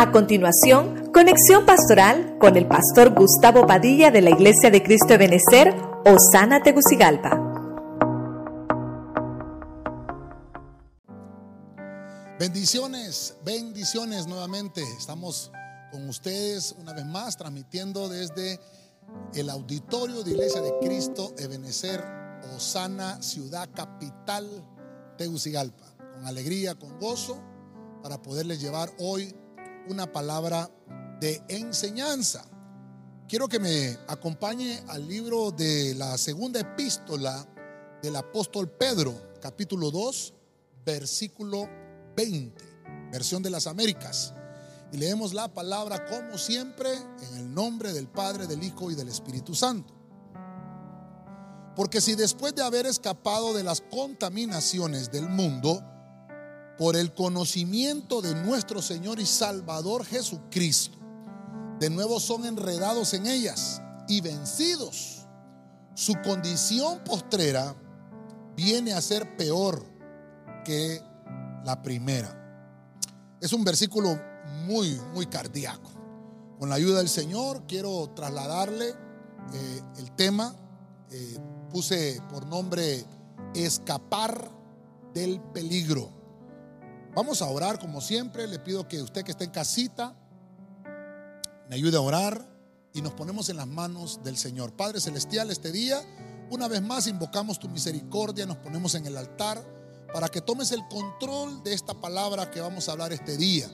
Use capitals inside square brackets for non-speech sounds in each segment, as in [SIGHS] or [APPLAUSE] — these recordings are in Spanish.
A continuación, conexión pastoral con el pastor Gustavo Padilla de la Iglesia de Cristo de Benecer, Osana Tegucigalpa. Bendiciones, bendiciones nuevamente. Estamos con ustedes una vez más transmitiendo desde el auditorio de Iglesia de Cristo Ebenecer, Osana, ciudad capital Tegucigalpa. Con alegría, con gozo, para poderles llevar hoy una palabra de enseñanza. Quiero que me acompañe al libro de la segunda epístola del apóstol Pedro, capítulo 2, versículo 20, versión de las Américas. Y leemos la palabra como siempre en el nombre del Padre, del Hijo y del Espíritu Santo. Porque si después de haber escapado de las contaminaciones del mundo, por el conocimiento de nuestro Señor y Salvador Jesucristo, de nuevo son enredados en ellas y vencidos. Su condición postrera viene a ser peor que la primera. Es un versículo muy, muy cardíaco. Con la ayuda del Señor quiero trasladarle eh, el tema. Eh, puse por nombre escapar del peligro. Vamos a orar como siempre. Le pido que usted que esté en casita me ayude a orar y nos ponemos en las manos del Señor. Padre Celestial, este día, una vez más invocamos tu misericordia, nos ponemos en el altar para que tomes el control de esta palabra que vamos a hablar este día.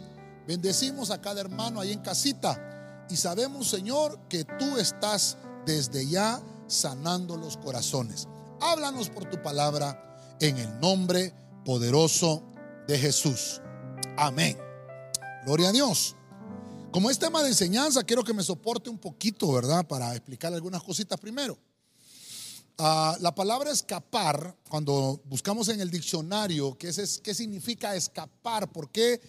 Bendecimos a cada hermano ahí en casita y sabemos, Señor, que tú estás desde ya sanando los corazones. Háblanos por tu palabra en el nombre poderoso de Jesús. Amén. Gloria a Dios. Como es tema de enseñanza, quiero que me soporte un poquito, ¿verdad? Para explicar algunas cositas primero. Ah, la palabra escapar, cuando buscamos en el diccionario qué, es, qué significa escapar, ¿por qué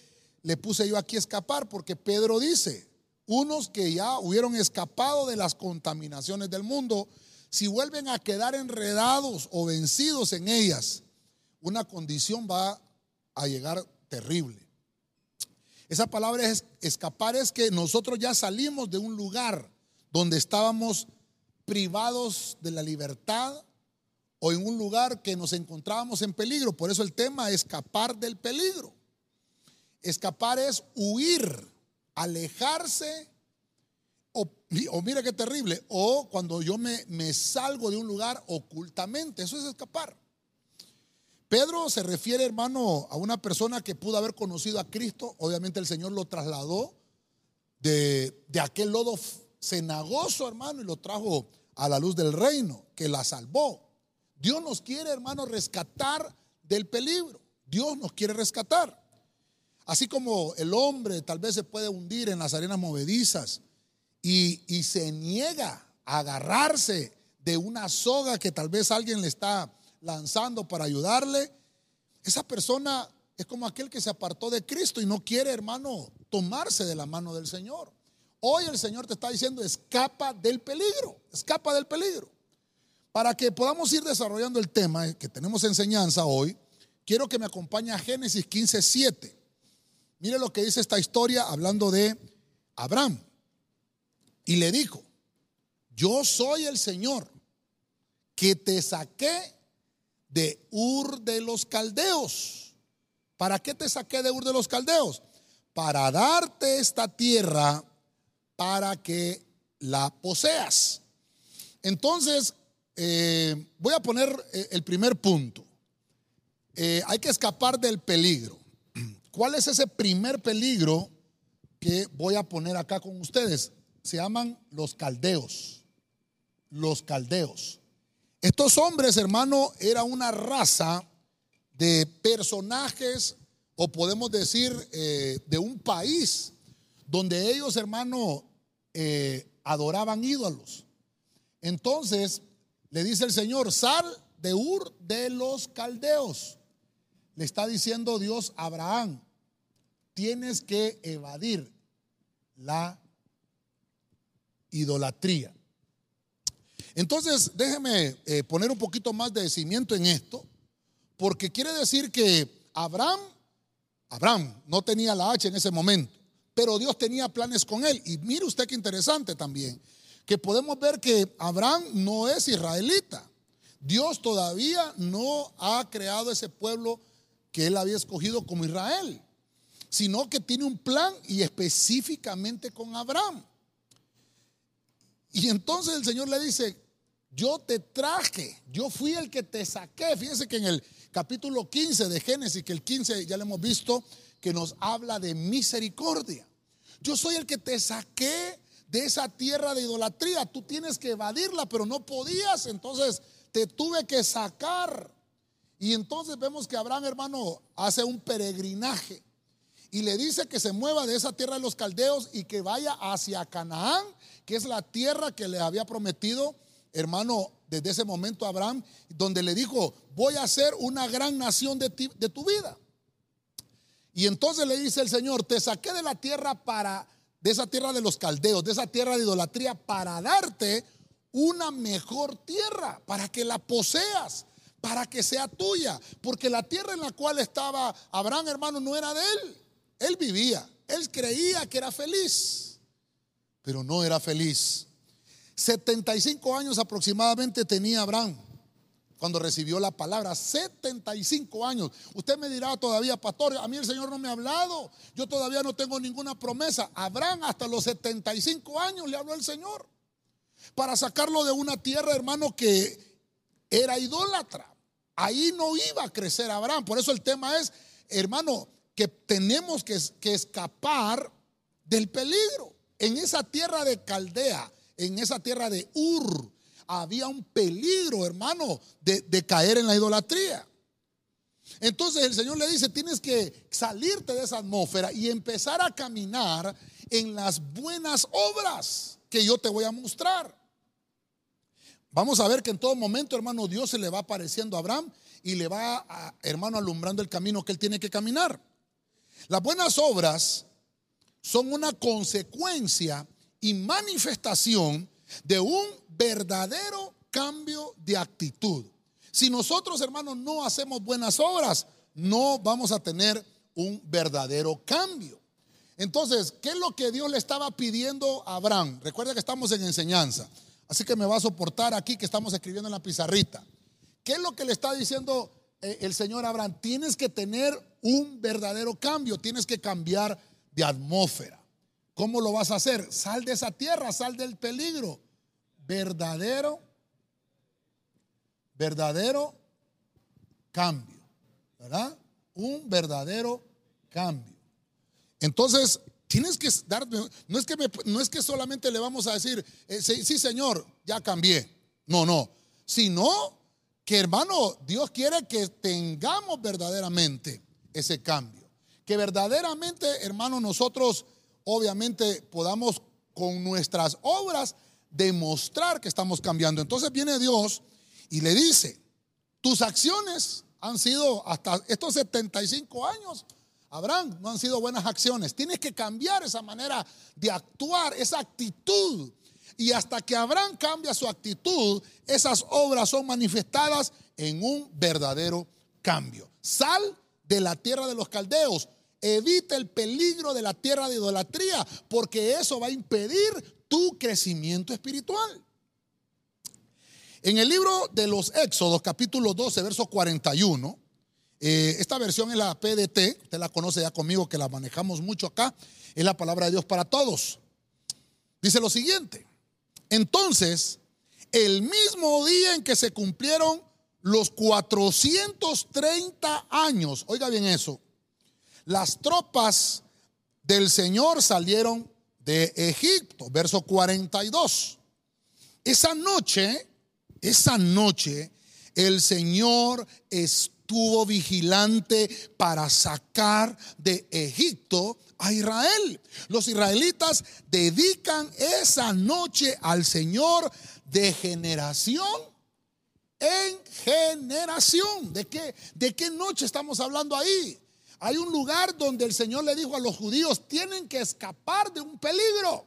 le puse yo aquí escapar? Porque Pedro dice, unos que ya hubieron escapado de las contaminaciones del mundo, si vuelven a quedar enredados o vencidos en ellas, una condición va a llegar terrible. Esa palabra es escapar es que nosotros ya salimos de un lugar donde estábamos privados de la libertad o en un lugar que nos encontrábamos en peligro. Por eso el tema es escapar del peligro. Escapar es huir, alejarse, o, mira qué terrible, o cuando yo me, me salgo de un lugar ocultamente, eso es escapar. Pedro se refiere, hermano, a una persona que pudo haber conocido a Cristo. Obviamente el Señor lo trasladó de, aquel lodo cenagoso, hermano, y lo trajo a la luz del reino, que la salvó. Dios nos quiere, hermano, rescatar del peligro. Dios nos quiere rescatar. Así como el hombre tal vez se puede hundir en las arenas movedizas y, y se niega a agarrarse de una soga que tal vez alguien le está lanzando para ayudarle, esa persona es como aquel que se apartó de Cristo y no quiere, hermano, tomarse de la mano del Señor. Hoy el Señor te está diciendo, escapa del peligro, escapa del peligro. Para que podamos ir desarrollando el tema que tenemos enseñanza hoy, quiero que me acompañe a Génesis 15, 7. Mire lo que dice esta historia hablando de Abraham. Y le dijo, yo soy el Señor que te saqué de Ur de los Caldeos. ¿Para qué te saqué de Ur de los Caldeos? Para darte esta tierra para que la poseas. Entonces, eh, voy a poner eh, el primer punto. Eh, hay que escapar del peligro. [CLEARS THROAT] ¿Cuál es ese primer peligro que voy a poner acá con ustedes? Se llaman los caldeos. Los caldeos. Estos hombres, hermano, era una raza de personajes, o podemos decir, eh, de un país, donde ellos, hermano, eh, adoraban ídolos. Entonces, le dice el Señor, sal de Ur de los caldeos. Le está diciendo Dios a Abraham, tienes que evadir la idolatría. Entonces, déjeme eh, poner un poquito más de cimiento en esto, porque quiere decir que Abraham, Abraham no tenía la H en ese momento, pero Dios tenía planes con él. Y mire usted qué interesante también, que podemos ver que Abraham no es israelita. Dios todavía no ha creado ese pueblo que él había escogido como Israel, sino que tiene un plan y específicamente con Abraham. Y entonces el Señor le dice, yo te traje, yo fui el que te saqué. Fíjense que en el capítulo 15 de Génesis, que el 15 ya lo hemos visto, que nos habla de misericordia. Yo soy el que te saqué de esa tierra de idolatría. Tú tienes que evadirla, pero no podías. Entonces te tuve que sacar. Y entonces vemos que Abraham, hermano, hace un peregrinaje y le dice que se mueva de esa tierra de los caldeos y que vaya hacia Canaán, que es la tierra que le había prometido, hermano, desde ese momento Abraham, donde le dijo, voy a ser una gran nación de, de tu vida. Y entonces le dice el Señor, te saqué de la tierra para, de esa tierra de los caldeos, de esa tierra de idolatría, para darte una mejor tierra, para que la poseas, para que sea tuya. Porque la tierra en la cual estaba Abraham, hermano, no era de él. Él vivía, él creía que era feliz, pero no era feliz. 75 años aproximadamente tenía Abraham cuando recibió la palabra. 75 años. Usted me dirá todavía, pastor, a mí el Señor no me ha hablado. Yo todavía no tengo ninguna promesa. Abraham hasta los 75 años le habló el Señor. Para sacarlo de una tierra, hermano, que era idólatra. Ahí no iba a crecer Abraham. Por eso el tema es, hermano, que tenemos que, escapar del peligro. En esa tierra de Caldea, en esa tierra de Ur, había un peligro, hermano, de, caer en la idolatría. Entonces el Señor le dice, tienes que salirte de esa atmósfera y empezar a caminar en las buenas obras que yo te voy a mostrar. Vamos a ver que en todo momento, hermano, Dios se le va apareciendo a Abraham y le va, hermano, alumbrando el camino que él tiene que caminar. Las buenas obras son una consecuencia y manifestación de un verdadero cambio de actitud. Si nosotros, hermanos, no hacemos buenas obras, no vamos a tener un verdadero cambio. Entonces, ¿qué es lo que Dios le estaba pidiendo a Abraham? Recuerda que estamos en enseñanza, así que me va a soportar aquí que estamos escribiendo en la pizarrita. ¿Qué es lo que le está diciendo eh, el Señor Abraham, tienes que tener un verdadero cambio, tienes que cambiar de atmósfera. ¿Cómo lo vas a hacer? Sal de esa tierra, sal del peligro. Verdadero, verdadero cambio, ¿verdad? Un verdadero cambio. Entonces, tienes que dar, no es que, no es que solamente le vamos a decir, eh, sí, Señor, ya cambié. No, no. Sino que hermano, Dios quiere que tengamos verdaderamente ese cambio. Que verdaderamente, hermano, nosotros obviamente podamos con nuestras obras demostrar que estamos cambiando. Entonces viene Dios y le dice, tus acciones han sido hasta estos 75 años, Abraham, no han sido buenas acciones. Tienes que cambiar esa manera de actuar, esa actitud y hasta que Abraham cambia su actitud, esas obras son manifestadas en un verdadero cambio. Sal de la tierra de los caldeos. Evita el peligro de la tierra de idolatría, porque eso va a impedir tu crecimiento espiritual. En el libro de los Éxodos, capítulo 12, verso 41, eh, esta versión es la PDT, usted la conoce ya conmigo, que la manejamos mucho acá, es la palabra de Dios para todos. Dice lo siguiente, entonces, el mismo día en que se cumplieron los 430 años, oiga bien eso, las tropas del Señor salieron de Egipto, verso 42. Esa noche, esa noche, el Señor estuvo vigilante para sacar de Egipto a Israel. Los israelitas dedican esa noche al Señor de generación en generación. ¿De qué, ¿De qué noche estamos hablando ahí? Hay un lugar donde el Señor le dijo a los judíos, tienen que escapar de un peligro.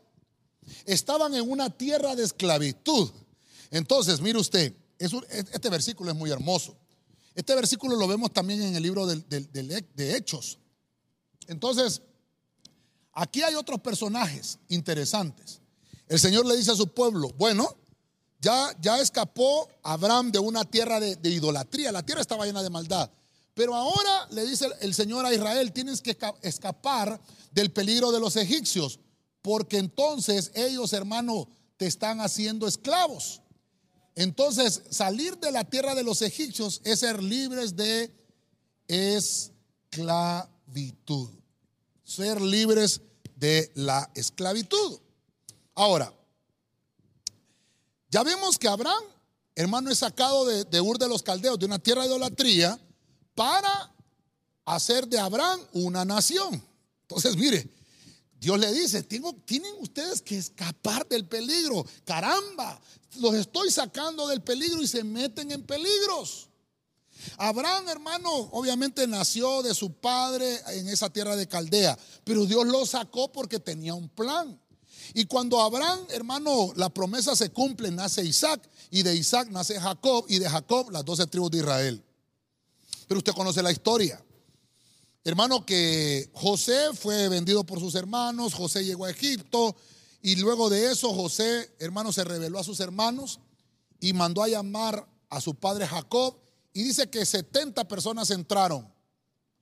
Estaban en una tierra de esclavitud. Entonces, mire usted, este versículo es muy hermoso. Este versículo lo vemos también en el libro de Hechos. Entonces, Aquí hay otros personajes interesantes. El Señor le dice a su pueblo, bueno, ya, ya escapó Abraham de una tierra de, de idolatría, la tierra estaba llena de maldad. Pero ahora le dice el Señor a Israel, tienes que escapar del peligro de los egipcios, porque entonces ellos, hermano, te están haciendo esclavos. Entonces, salir de la tierra de los egipcios es ser libres de esclavitud. Ser libres de la esclavitud. Ahora, ya vemos que Abraham, hermano, es sacado de, de Ur de los Caldeos, de una tierra de idolatría, para hacer de Abraham una nación. Entonces, mire, Dios le dice, tienen ustedes que escapar del peligro. Caramba, los estoy sacando del peligro y se meten en peligros. Abraham, hermano, obviamente nació de su padre en esa tierra de Caldea, pero Dios lo sacó porque tenía un plan. Y cuando Abraham, hermano, la promesa se cumple, nace Isaac, y de Isaac nace Jacob, y de Jacob las doce tribus de Israel. Pero usted conoce la historia. Hermano, que José fue vendido por sus hermanos, José llegó a Egipto y luego de eso José, hermano, se reveló a sus hermanos y mandó a llamar a su padre Jacob y dice que 70 personas entraron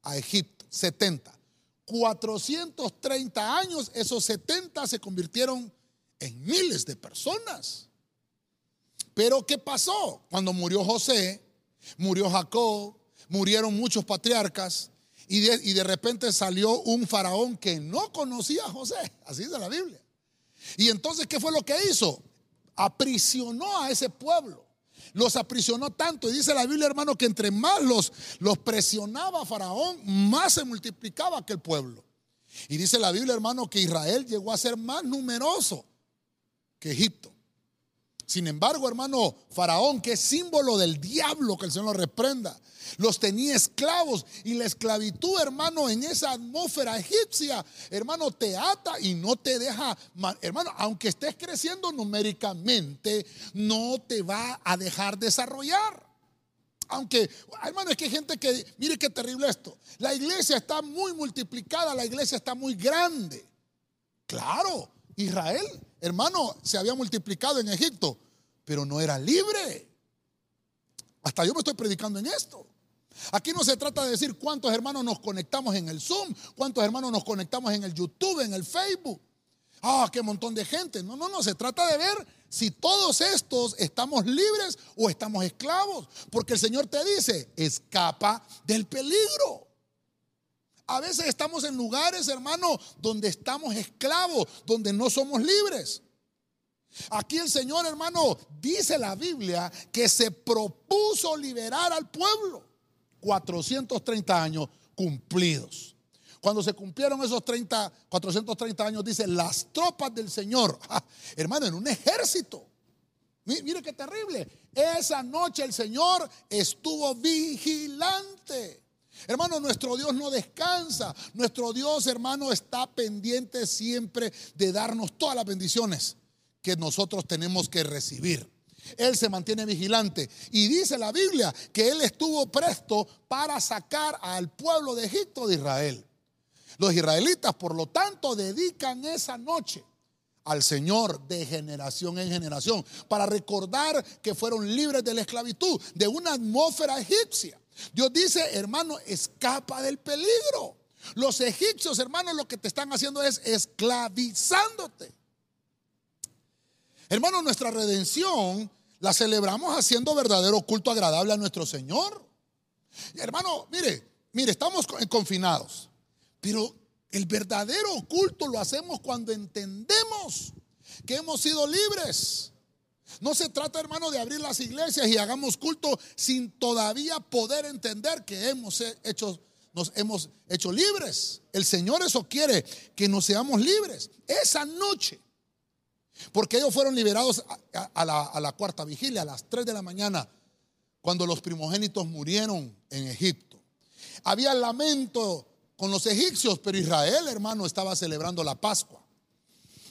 a Egipto, 70. 430 años, esos 70 se convirtieron en miles de personas. Pero ¿qué pasó? Cuando murió José, murió Jacob, murieron muchos patriarcas y de, repente salió un faraón que no conocía a José, así dice la Biblia. Y entonces, ¿qué fue lo que hizo? Aprisionó a ese pueblo. Los aprisionó tanto. Y dice la Biblia, hermano, que entre más los, los presionaba Faraón, más se multiplicaba aquel pueblo. Y dice la Biblia, hermano, que Israel llegó a ser más numeroso que Egipto. Sin embargo, hermano, Faraón, que es símbolo del diablo, que el Señor lo reprenda, los tenía esclavos y la esclavitud, hermano, en esa atmósfera egipcia, hermano, te ata y no te deja, hermano, aunque estés creciendo numéricamente, no te va a dejar desarrollar. Aunque, hermano, es que hay gente que, mire qué terrible esto. La iglesia está muy multiplicada, la iglesia está muy grande. Claro, Israel, hermano, se había multiplicado en Egipto, pero no era libre. Hasta yo me estoy predicando en esto. Aquí no se trata de decir cuántos hermanos nos conectamos en el Zoom, cuántos hermanos nos conectamos en el YouTube, en el Facebook. Ah, qué montón de gente. No, no, no, se trata de ver si todos estos estamos libres o estamos esclavos. Porque el Señor te dice, escapa del peligro. A veces estamos en lugares, hermano, donde estamos esclavos, donde no somos libres. Aquí el Señor, hermano, dice la Biblia que se propuso liberar al pueblo. 430 años cumplidos. Cuando se cumplieron esos 30, 430 años, dice, las tropas del Señor, [LAUGHS] hermano, en un ejército. Mire qué terrible. Esa noche el Señor estuvo vigilante. Hermano, nuestro Dios no descansa. Nuestro Dios, hermano, está pendiente siempre de darnos todas las bendiciones que nosotros tenemos que recibir. Él se mantiene vigilante. Y dice la Biblia que Él estuvo presto para sacar al pueblo de Egipto de Israel. Los israelitas, por lo tanto, dedican esa noche al Señor de generación en generación para recordar que fueron libres de la esclavitud, de una atmósfera egipcia. Dios dice, hermano, escapa del peligro. Los egipcios, hermano, lo que te están haciendo es esclavizándote. Hermano, nuestra redención la celebramos haciendo verdadero culto agradable a nuestro Señor. Hermano, mire, mire, estamos confinados, pero el verdadero culto lo hacemos cuando entendemos que hemos sido libres. No se trata, hermano, de abrir las iglesias y hagamos culto sin todavía poder entender que hemos hecho, nos hemos hecho libres. El Señor eso quiere, que nos seamos libres. Esa noche porque ellos fueron liberados a, la, cuarta vigilia, a las 3 de la mañana, cuando los primogénitos murieron en Egipto. Había lamento con los egipcios, pero Israel, hermano, estaba celebrando la Pascua.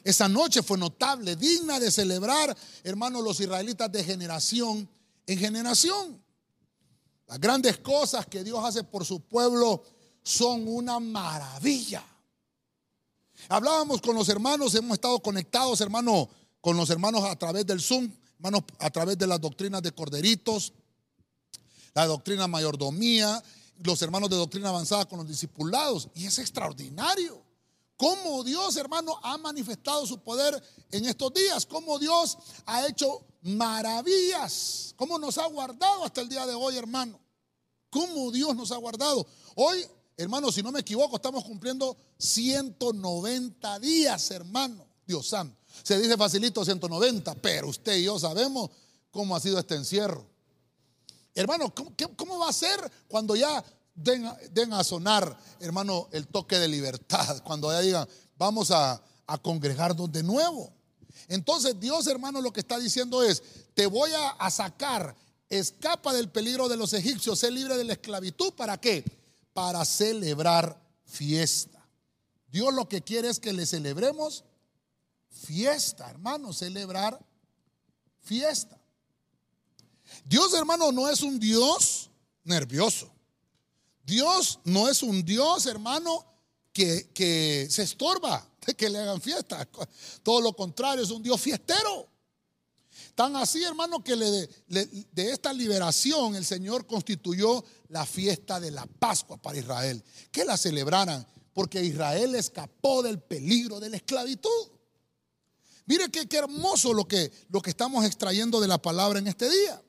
Esa noche fue notable, digna de celebrar, hermano, los israelitas de generación en generación. Las grandes cosas que Dios hace por su pueblo son una maravilla. Hablábamos con los hermanos, hemos estado conectados, hermano, con los hermanos a través del Zoom, hermanos, a través de las doctrinas de corderitos, la doctrina mayordomía, los hermanos de doctrina avanzada con los discipulados. Y es extraordinario. Cómo Dios, hermano, ha manifestado su poder en estos días. Cómo Dios ha hecho maravillas. Cómo nos ha guardado hasta el día de hoy, hermano. Cómo Dios nos ha guardado. Hoy, hermano, si no me equivoco, estamos cumpliendo 190 días, hermano. Dios santo. Se dice facilito 190, pero usted y yo sabemos cómo ha sido este encierro. Hermano, ¿cómo, va a ser cuando ya den, a sonar, hermano, el toque de libertad? [LAUGHS] Cuando ya digan, vamos a, congregarnos de nuevo. Entonces Dios, hermano, lo que está diciendo es, te voy a, a, sacar, escapa del peligro de los egipcios, sé libre de la esclavitud. ¿Para qué? Para celebrar fiesta. Dios lo que quiere es que le celebremos fiesta, hermano, celebrar fiesta. Dios, hermano, no es un Dios nervioso. Dios no es un Dios, hermano, que, se estorba de que le hagan fiesta. Todo lo contrario, es un Dios fiestero. Tan así, hermano, que de esta liberación el Señor constituyó la fiesta de la Pascua para Israel. Que la celebraran, porque Israel escapó del peligro de la esclavitud. Mire qué, hermoso lo que, lo que estamos extrayendo de la palabra en este día.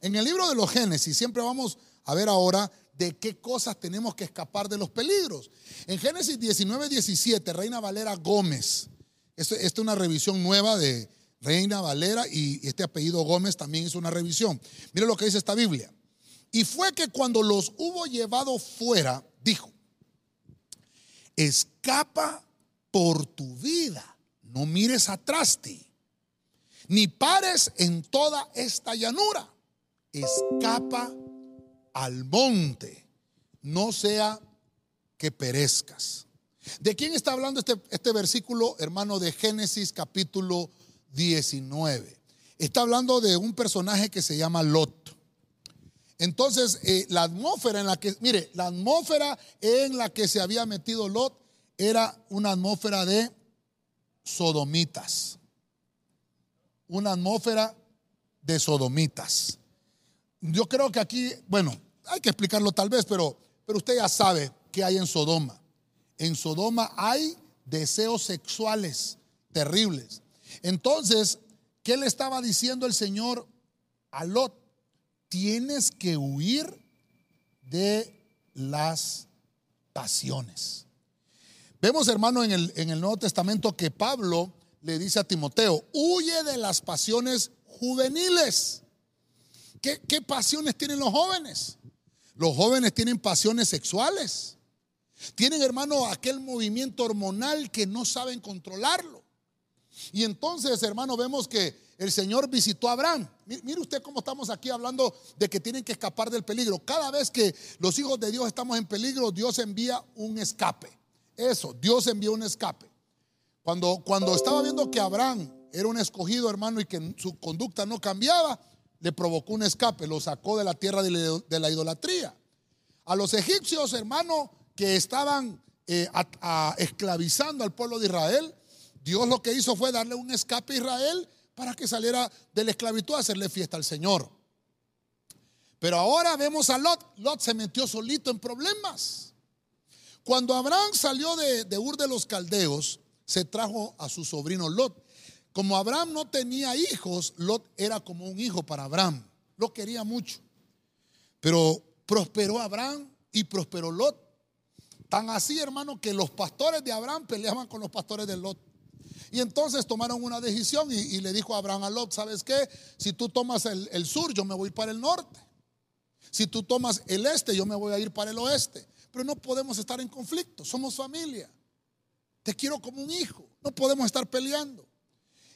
En el libro de los Génesis siempre vamos a ver ahora de qué cosas tenemos que escapar de los peligros. En Génesis 19, 17, Reina Valera Gómez. Esta es una revisión nueva de Reina Valera y este apellido Gómez también es una revisión. Mire lo que dice esta Biblia. Y fue que cuando los hubo llevado fuera, dijo, escapa por tu vida, no mires atrás ti, ni pares en toda esta llanura escapa al monte, no sea que perezcas. ¿De quién está hablando este, este versículo, hermano, de Génesis capítulo 19? Está hablando de un personaje que se llama Lot. Entonces, eh, la atmósfera en la que, mire, la atmósfera en la que se había metido Lot era una atmósfera de sodomitas. Una atmósfera de sodomitas. Yo creo que aquí, bueno, hay que explicarlo tal vez, pero, pero usted ya sabe que hay en Sodoma. En Sodoma hay deseos sexuales terribles. Entonces, ¿qué le estaba diciendo el Señor a Lot? Tienes que huir de las pasiones. Vemos, hermano, en el, en el Nuevo Testamento que Pablo le dice a Timoteo, huye de las pasiones juveniles. ¿Qué, pasiones tienen los jóvenes? Los jóvenes tienen pasiones sexuales. Tienen, hermano, aquel movimiento hormonal que no saben controlarlo. Y entonces, hermano, vemos que el Señor visitó a Abraham. Mire usted cómo estamos aquí hablando de que tienen que escapar del peligro. Cada vez que los hijos de Dios estamos en peligro, Dios envía un escape. Eso, Dios envió un escape. Cuando, cuando estaba viendo que Abraham era un escogido, hermano, y que su conducta no cambiaba, le provocó un escape, lo sacó de la tierra de la idolatría. A los egipcios, hermano, que estaban eh, esclavizando al pueblo de Israel, Dios lo que hizo fue darle un escape a Israel para que saliera de la esclavitud a hacerle fiesta al Señor. Pero ahora vemos a Lot. Lot se metió solito en problemas. Cuando Abraham salió de, de Ur de los Caldeos, se trajo a su sobrino Lot. Como Abraham no tenía hijos, Lot era como un hijo para Abraham. Lo quería mucho. Pero prosperó Abraham y prosperó Lot. Tan así, hermano, que los pastores de Abraham peleaban con los pastores de Lot. Y entonces tomaron una decisión y, le dijo a Abraham a Lot, ¿sabes qué? Si tú tomas el, el sur, yo me voy para el norte. Si tú tomas el este, yo me voy a ir para el oeste. Pero no podemos estar en conflicto, somos familia. Te quiero como un hijo, no podemos estar peleando.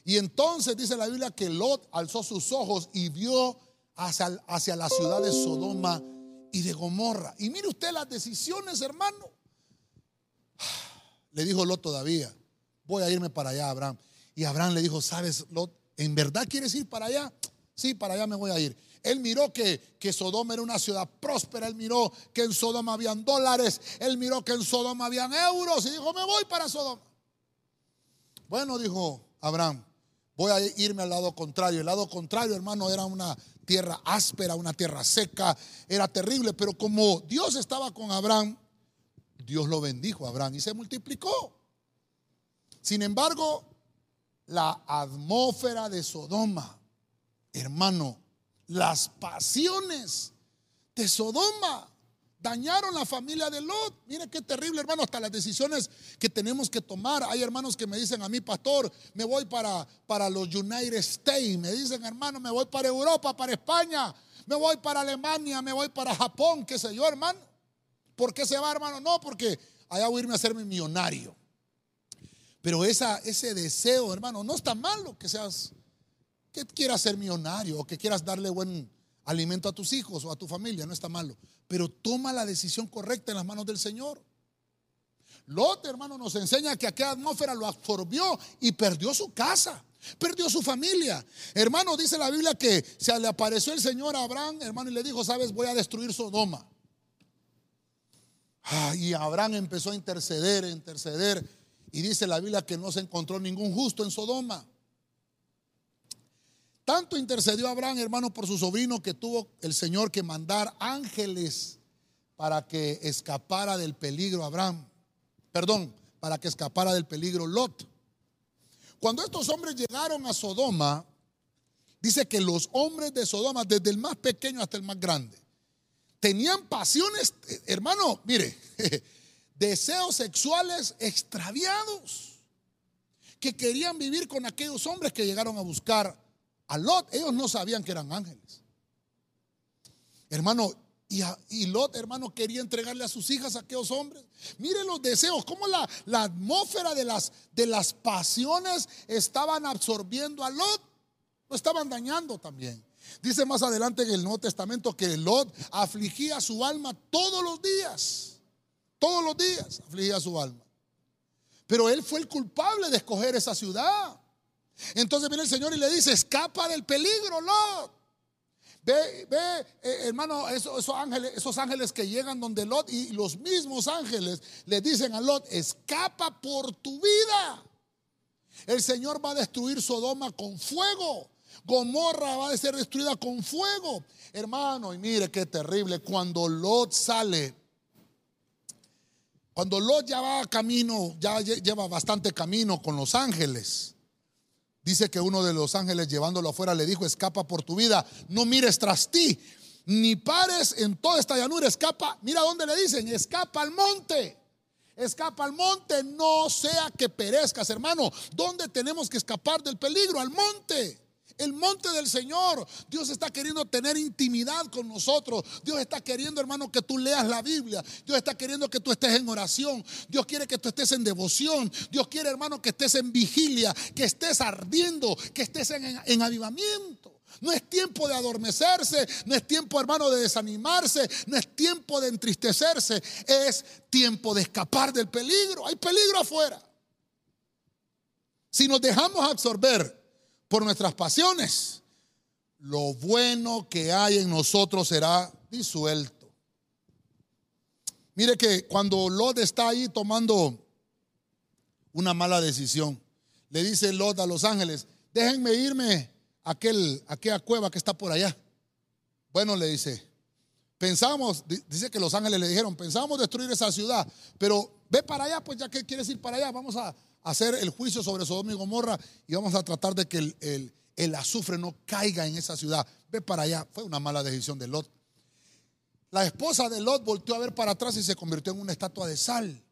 Y entonces dice la Biblia que Lot alzó sus ojos y vio hacia, hacia la ciudad de Sodoma y de Gomorra. Y mire usted las decisiones, hermano. [SIGHS] Le dijo Lot todavía, voy a irme para allá, Abraham. Y Abraham le dijo, ¿sabes, Lot? ¿En verdad quieres ir para allá? Sí, para allá me voy a ir. Él miró que, que, Sodoma era una ciudad próspera. Él miró que en Sodoma habían dólares. Él miró que en Sodoma habían euros. Y dijo, me voy para Sodoma. Bueno, dijo Abraham, voy a irme al lado contrario. El lado contrario, hermano, era una tierra áspera, una tierra seca. Era terrible. Pero como Dios estaba con Abraham, Dios lo bendijo a Abraham y se multiplicó. Sin embargo, la atmósfera de Sodoma, hermano, las pasiones de Sodoma dañaron la familia de Lot. Mire qué terrible, hermano, hasta las decisiones que tenemos que tomar. Hay hermanos que me dicen a mí, pastor, me voy para, para los United States. Me dicen, hermano, me voy para Europa, para España. Me voy para Alemania, me voy para Japón, qué sé yo, hermano. ¿Por qué se va, hermano? No, porque allá voy a irme a hacerme millonario. Pero ese deseo, hermano, no está malo que seas, que quieras ser millonario o que quieras darle buen alimento a tus hijos o a tu familia, no está malo. Pero toma la decisión correcta en las manos del Señor. Lot, hermano, nos enseña que aquella atmósfera lo absorbió y perdió su casa, perdió su familia. Hermano, dice la Biblia que se le apareció el Señor a Abraham, hermano, y le dijo, sabes, voy a destruir Sodoma. Ah, y Abraham empezó a interceder, a interceder. Y dice la Biblia que no se encontró ningún justo en Sodoma. Tanto intercedió Abraham, hermano, por su sobrino que tuvo el Señor que mandar ángeles para que escapara del peligro Abraham. Perdón, para que escapara del peligro Lot. Cuando estos hombres llegaron a Sodoma, dice que los hombres de Sodoma, desde el más pequeño hasta el más grande, tenían pasiones, hermano, mire, [LAUGHS] deseos sexuales extraviados, que querían vivir con aquellos hombres que llegaron a buscar a Lot. Ellos no sabían que eran ángeles. Hermano, y, Lot, hermano, quería entregarle a sus hijas a aquellos hombres. Mire los deseos, cómo la, la atmósfera de las, de las pasiones estaban absorbiendo a Lot. Lo estaban dañando también. Dice más adelante en el Nuevo Testamento que Lot afligía su alma todos los días. Todos los días afligía su alma. Pero él fue el culpable de escoger esa ciudad. Entonces viene el Señor y le dice, escapa del peligro, Lot. Ve, ve eh, hermano, esos, ángeles, esos ángeles que llegan donde Lot y los mismos ángeles le dicen a Lot, escapa por tu vida. El Señor va a destruir Sodoma con fuego. Gomorra va a ser destruida con fuego. Hermano, y mire qué terrible. Cuando Lot sale, cuando Lot ya va camino, ya lleva bastante camino con los ángeles. Dice que uno de los ángeles llevándolo afuera le dijo, escapa por tu vida, no mires tras ti, ni pares en toda esta llanura, escapa, mira dónde le dicen, escapa al monte. Escapa al monte, no sea que perezcas, hermano. ¿Dónde tenemos que escapar del peligro? Al monte el monte del Señor. Dios está queriendo tener intimidad con nosotros. Dios está queriendo, hermano, que tú leas la Biblia. Dios está queriendo que tú estés en oración. Dios quiere que tú estés en devoción. Dios quiere, hermano, que estés en vigilia, que estés ardiendo, que estés en, en avivamiento. No es tiempo de adormecerse, no es tiempo, hermano, de desanimarse, no es tiempo de entristecerse, es tiempo de escapar del peligro. Hay peligro afuera. Si nos dejamos absorber por nuestras pasiones, lo bueno que hay en nosotros será disuelto. Mire que cuando Lot está ahí tomando una mala decisión, le dice Lot a los ángeles, déjenme irme a, aquel, a aquella cueva que está por allá. Bueno, le dice, pensamos, dice que los ángeles le dijeron, pensamos destruir esa ciudad, pero ve para allá, pues ya que quieres ir para allá, vamos a, hacer el juicio sobre Sodoma y Gomorra y vamos a tratar de que el, el, azufre no caiga en esa ciudad. Ve para allá. Fue una mala decisión de Lot. La esposa de Lot volteó a ver para atrás y se convirtió en una estatua de sal.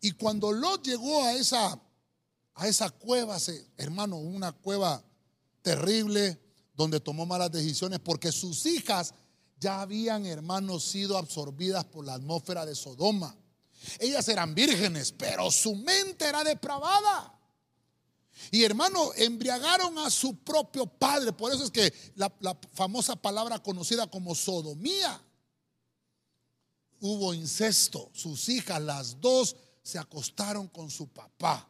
Y cuando Lot llegó a esa, a esa cueva, hermano, una cueva terrible donde tomó malas decisiones porque sus hijas ya habían, hermanos, sido absorbidas por la atmósfera de Sodoma. Ellas eran vírgenes, pero su mente era depravada. Y hermano, embriagaron a su propio padre. Por eso es que la, famosa palabra conocida como sodomía. Hubo incesto. Sus hijas, las dos, se acostaron con su papá.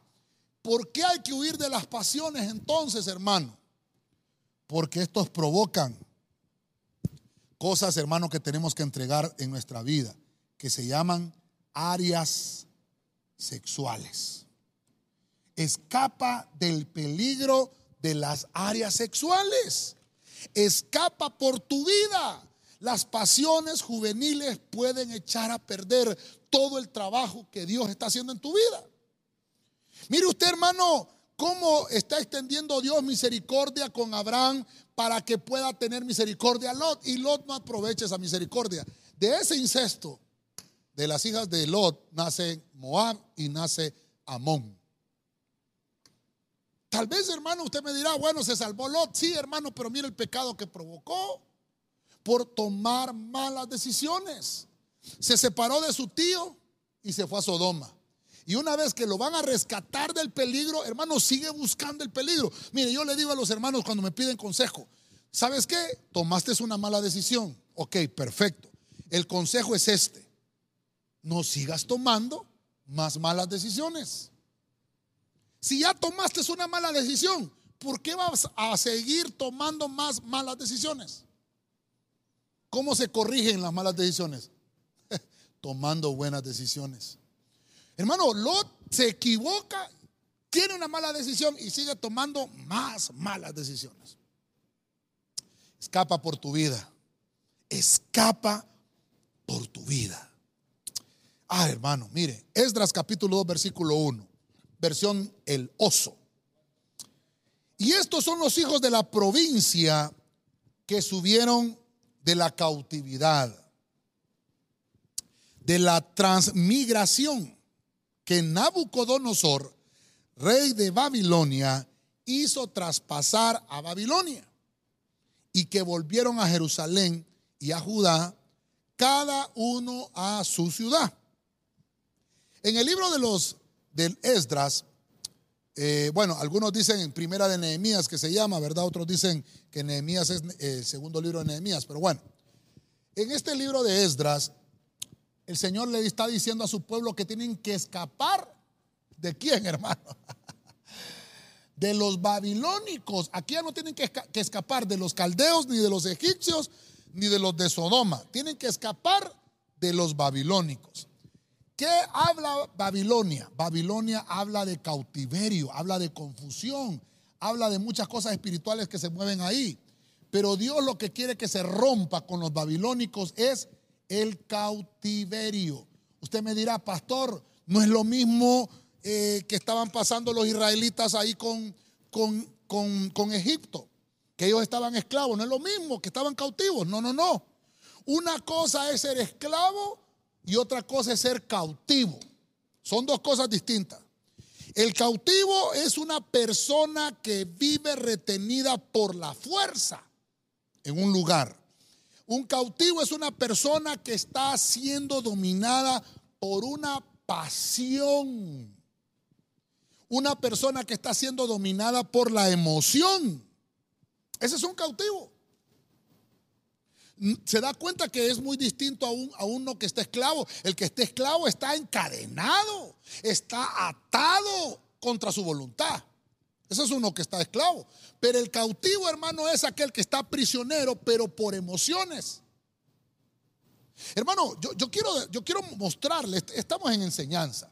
¿Por qué hay que huir de las pasiones entonces, hermano? Porque estos provocan cosas, hermano, que tenemos que entregar en nuestra vida, que se llaman áreas sexuales. Escapa del peligro de las áreas sexuales. Escapa por tu vida. Las pasiones juveniles pueden echar a perder todo el trabajo que Dios está haciendo en tu vida. Mire usted, hermano, cómo está extendiendo Dios misericordia con Abraham para que pueda tener misericordia a Lot. Y Lot no aprovecha esa misericordia. De ese incesto de las hijas de Lot nace Moab y nace Amón. Tal vez, hermano, usted me dirá, bueno, se salvó Lot. Sí, hermano, pero mire el pecado que provocó por tomar malas decisiones. Se separó de su tío y se fue a Sodoma. Y una vez que lo van a rescatar del peligro, hermano, sigue buscando el peligro. Mire, yo le digo a los hermanos cuando me piden consejo, ¿sabes qué? Tomaste una mala decisión. Ok, perfecto. El consejo es este. No sigas tomando más malas decisiones. Si ya tomaste una mala decisión, ¿por qué vas a seguir tomando más malas decisiones? ¿Cómo se corrigen las malas decisiones? [LAUGHS] Tomando buenas decisiones. Hermano, Lot se equivoca, tiene una mala decisión y sigue tomando más malas decisiones. Escapa por tu vida. Escapa por tu vida. Ah, hermano, mire, Esdras capítulo 2, versículo 1, versión el oso. Y estos son los hijos de la provincia que subieron de la cautividad, de la transmigración que Nabucodonosor, rey de Babilonia, hizo traspasar a Babilonia y que volvieron a Jerusalén y a Judá, cada uno a su ciudad. En el libro de los del Esdras, eh, bueno, algunos dicen en primera de Nehemías que se llama, ¿verdad? Otros dicen que Nehemías es eh, el segundo libro de Nehemías, pero bueno, en este libro de Esdras, el Señor le está diciendo a su pueblo que tienen que escapar. ¿De quién, [LAUGHS] hermano? De los babilónicos. Aquí ya no tienen que, que escapar de los caldeos, ni de los egipcios, ni de los de Sodoma. Tienen que escapar de los babilónicos. ¿Qué habla Babilonia? Babilonia habla de cautiverio, habla de confusión, habla de muchas cosas espirituales que se mueven ahí. Pero Dios lo que quiere que se rompa con los babilónicos es el cautiverio. Usted me dirá, pastor, no es lo mismo eh, que estaban pasando los israelitas ahí con, con, con, con Egipto, que ellos estaban esclavos, no es lo mismo que estaban cautivos, no, no, no. Una cosa es ser esclavo y otra cosa es ser cautivo. Son dos cosas distintas. El cautivo es una persona que vive retenida por la fuerza en un lugar. Un cautivo es una persona que está siendo dominada por una pasión. Una persona que está siendo dominada por la emoción. Ese es un cautivo se da cuenta que es muy distinto a, un, a uno que está esclavo. El que está esclavo está encadenado, está atado contra su voluntad. Ese es uno que está esclavo. Pero el cautivo, hermano, es aquel que está prisionero, pero por emociones. Hermano, yo, yo quiero, yo quiero estamos en enseñanza.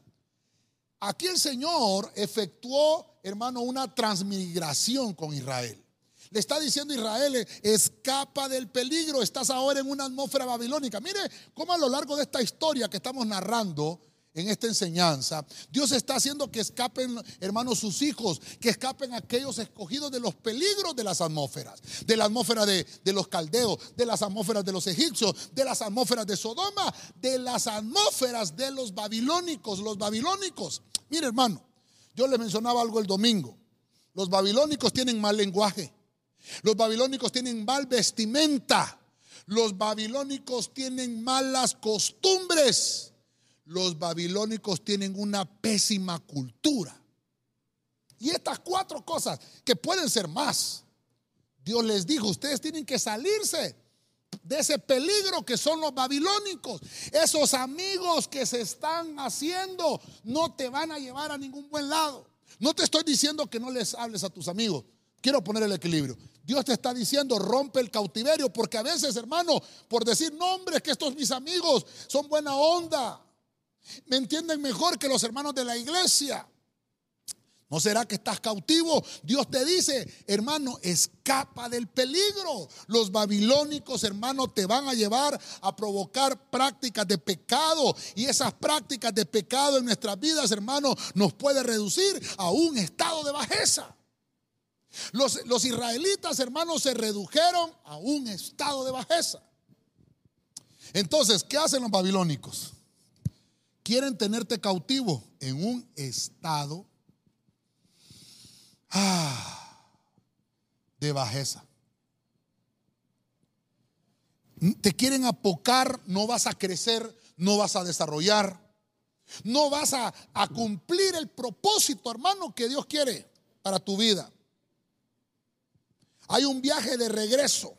Aquí el Señor efectuó, hermano, una transmigración con Israel. Le está diciendo Israel, escapa del peligro, estás ahora en una atmósfera babilónica. Mire cómo a lo largo de esta historia que estamos narrando, en esta enseñanza, Dios está haciendo que escapen, hermanos, sus hijos, que escapen aquellos escogidos de los peligros de las atmósferas, de la atmósfera de, de, los caldeos, de las atmósferas de los egipcios, de las atmósferas de Sodoma, de las atmósferas de los babilónicos, los babilónicos. Mire, hermano, yo le mencionaba algo el domingo. Los babilónicos tienen mal lenguaje. Los babilónicos tienen mal vestimenta. Los babilónicos tienen malas costumbres. Los babilónicos tienen una pésima cultura. Y estas cuatro cosas, que pueden ser más, Dios les dijo, ustedes tienen que salirse de ese peligro que son los babilónicos. Esos amigos que se están haciendo no te van a llevar a ningún buen lado. No te estoy diciendo que no les hables a tus amigos. Quiero poner el equilibrio. Dios te está diciendo, rompe el cautiverio, porque a veces, hermano, por decir, nombres que estos mis amigos son buena onda, me entienden mejor que los hermanos de la iglesia. ¿No será que estás cautivo? Dios te dice, hermano, escapa del peligro. Los babilónicos, hermano, te van a llevar a provocar prácticas de pecado. Y esas prácticas de pecado en nuestras vidas, hermano, nos puede reducir a un estado de bajeza. Los, los israelitas, hermanos, se redujeron a un estado de bajeza. Entonces, ¿qué hacen los babilónicos? Quieren tenerte cautivo en un estado ah, de bajeza. Te quieren apocar, no vas a crecer, no vas a desarrollar, no vas a, a cumplir el propósito, hermano, que Dios quiere para tu vida. Hay un viaje de regreso.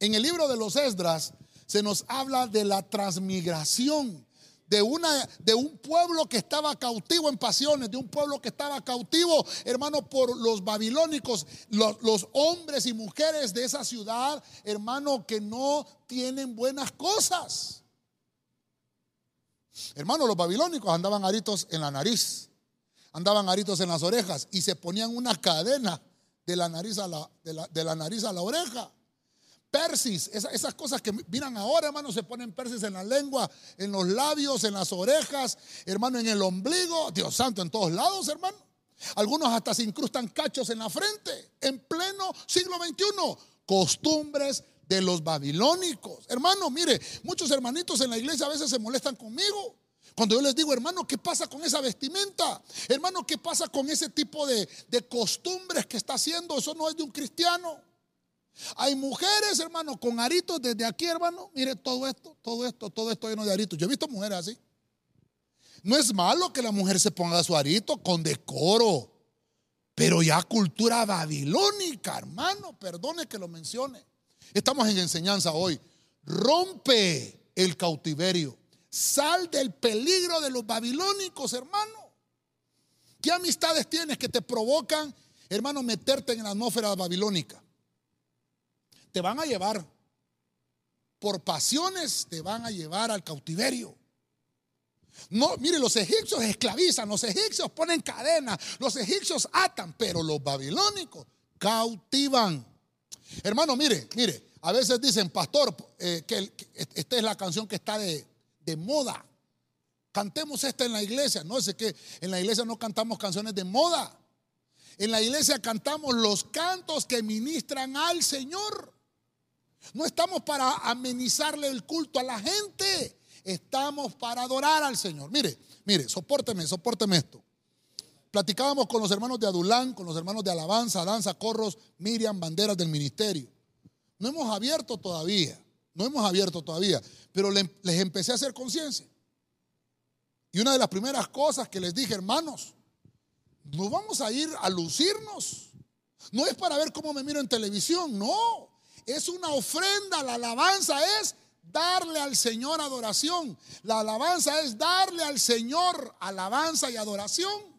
En el libro de los Esdras se nos habla de la transmigración de, una, de un pueblo que estaba cautivo en pasiones, de un pueblo que estaba cautivo, hermano, por los babilónicos, los, los hombres y mujeres de esa ciudad, hermano, que no tienen buenas cosas. Hermano, los babilónicos andaban aritos en la nariz, andaban aritos en las orejas y se ponían una cadena de la nariz a la, de la, nariz a la oreja. Persis, esas, cosas que miran ahora, hermano, se ponen persis en la lengua, en los labios, en las orejas, hermano, en el ombligo, Dios santo, en todos lados, hermano. Algunos hasta se incrustan cachos en la frente, en pleno siglo XXI. Costumbres de los babilónicos. Hermano, mire, muchos hermanitos en la iglesia a veces se molestan conmigo. Cuando yo les digo, hermano, ¿qué pasa con esa vestimenta? Hermano, ¿qué pasa con ese tipo de, costumbres que está haciendo? Eso no es de un cristiano. Hay mujeres, hermano, con aritos desde aquí, hermano. Mire todo esto, todo esto, todo esto lleno de aritos. Yo he visto mujeres así. No es malo que la mujer se ponga su arito con decoro, pero ya cultura babilónica, hermano, perdone que lo mencione. Estamos en enseñanza hoy. Rompe el cautiverio. Sal del peligro de los babilónicos, hermano. ¿Qué amistades tienes que te provocan, hermano, meterte en la atmósfera babilónica? Te van a llevar, por pasiones, te van a llevar al cautiverio. No, mire, los egipcios esclavizan, los egipcios ponen cadenas, los egipcios atan, pero los babilónicos cautivan. Hermano, mire, mire, a veces dicen, pastor, eh, que esta es la canción que está de, de moda. Cantemos esta en la iglesia. No sé que en la iglesia no cantamos canciones de moda. En la iglesia cantamos los cantos que ministran al Señor. No estamos para amenizarle el culto a la gente. Estamos para adorar al Señor. Mire, mire, sopórteme, sopórteme esto. Platicábamos con los hermanos de Adulán, con los hermanos de Alabanza, Danza, Corros, Miriam, banderas del ministerio. No hemos abierto todavía. No hemos abierto todavía, pero les empecé a hacer conciencia. Y una de las primeras cosas que les dije, hermanos, no vamos a ir a lucirnos. No es para ver cómo me miro en televisión, no. Es una ofrenda, la alabanza es darle al Señor adoración. La alabanza es darle al Señor alabanza y adoración.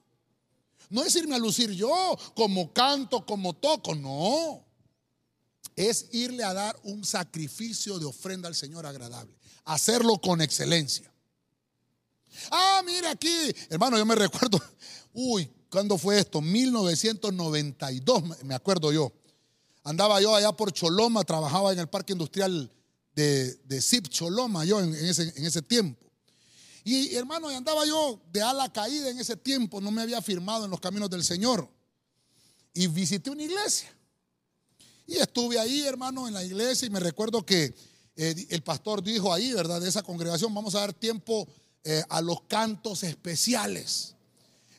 No es irme a lucir yo como canto, como toco, no es irle a dar un sacrificio de ofrenda al Señor agradable. Hacerlo con excelencia. Ah, mira aquí, hermano, yo me [LAUGHS] recuerdo, uy, ¿cuándo fue esto? 1992, me acuerdo yo. Andaba yo allá por Choloma, trabajaba en el parque industrial de, de ZIP Choloma, yo en, ese, en ese tiempo. Y hermano, andaba yo de ala caída en ese tiempo, no me había firmado en los caminos del Señor. Y visité una iglesia. Y estuve ahí, hermano, en la iglesia y me recuerdo que eh, el pastor dijo ahí, ¿verdad? De esa congregación, vamos a dar tiempo eh, a los cantos especiales.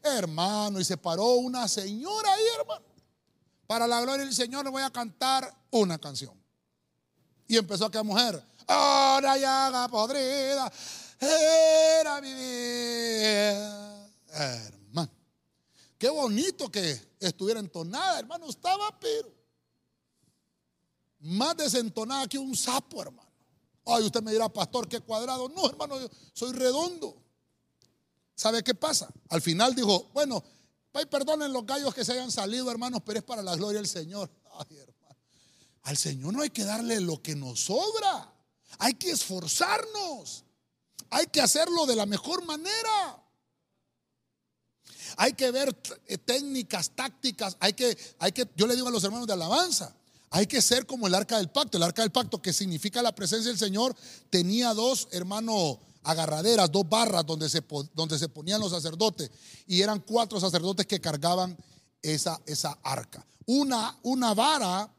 Hermano, y se paró una señora ahí, hermano. Para la gloria del Señor le voy a cantar una canción. Y empezó aquella mujer. Ahora llaga podrida era mi vida. Hermano, qué bonito que estuviera entonada, hermano. Estaba, pero más desentonada que un sapo, hermano. Ay, usted me dirá, pastor, qué cuadrado. No, hermano, yo soy redondo. ¿Sabe qué pasa? Al final dijo, bueno, perdonen los gallos que se hayan salido, hermanos, pero es para la gloria del Señor. Ay, hermano. Al Señor no hay que darle lo que nos sobra. Hay que esforzarnos. Hay que hacerlo de la mejor manera. Hay que ver eh, técnicas, tácticas. Hay que, hay que, yo le digo a los hermanos de alabanza, hay que ser como el arca del pacto. El arca del pacto, que significa la presencia del Señor, tenía dos, hermanos, agarraderas, dos barras donde se, donde se ponían los sacerdotes. Y eran cuatro sacerdotes que cargaban esa, esa arca. Una, una vara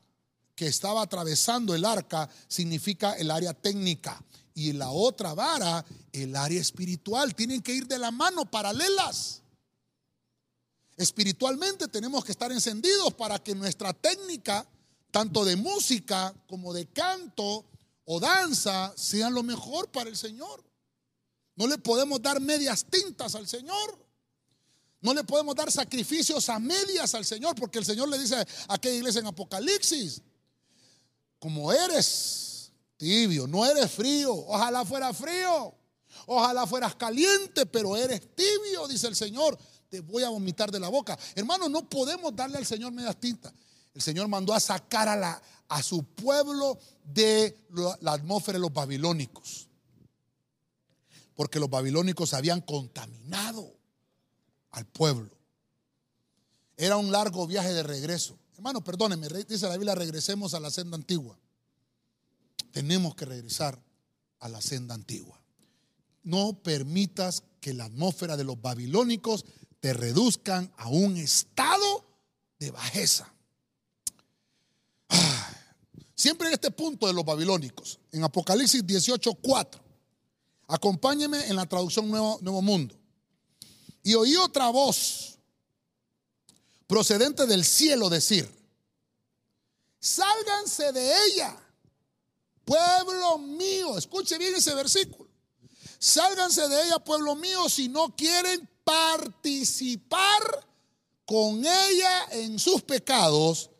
que estaba atravesando el arca significa el área técnica. Y la otra vara, el área espiritual. Tienen que ir de la mano, paralelas. Espiritualmente tenemos que estar encendidos para que nuestra técnica tanto de música como de canto o danza, sean lo mejor para el Señor. No le podemos dar medias tintas al Señor. No le podemos dar sacrificios a medias al Señor, porque el Señor le dice a aquella iglesia en Apocalipsis, como eres tibio, no eres frío, ojalá fuera frío, ojalá fueras caliente, pero eres tibio, dice el Señor, te voy a vomitar de la boca. Hermano, no podemos darle al Señor medias tintas el Señor mandó a sacar a, su pueblo de la atmósfera de los babilónicos. Porque los babilónicos habían contaminado al pueblo. Era un largo viaje de regreso. Hermano, perdónenme, dice la Biblia, regresemos a la senda antigua. Tenemos que regresar a la senda antigua. No permitas que la atmósfera de los babilónicos te reduzcan a un estado de bajeza. Siempre en este punto de los babilónicos, en Apocalipsis 18:4. Acompáñeme en la traducción Nuevo, Nuevo Mundo. Y oí otra voz procedente del cielo decir, sálganse de ella, pueblo mío. Escuche bien ese versículo. Sálganse de ella, pueblo mío, si no quieren participar con ella en sus pecados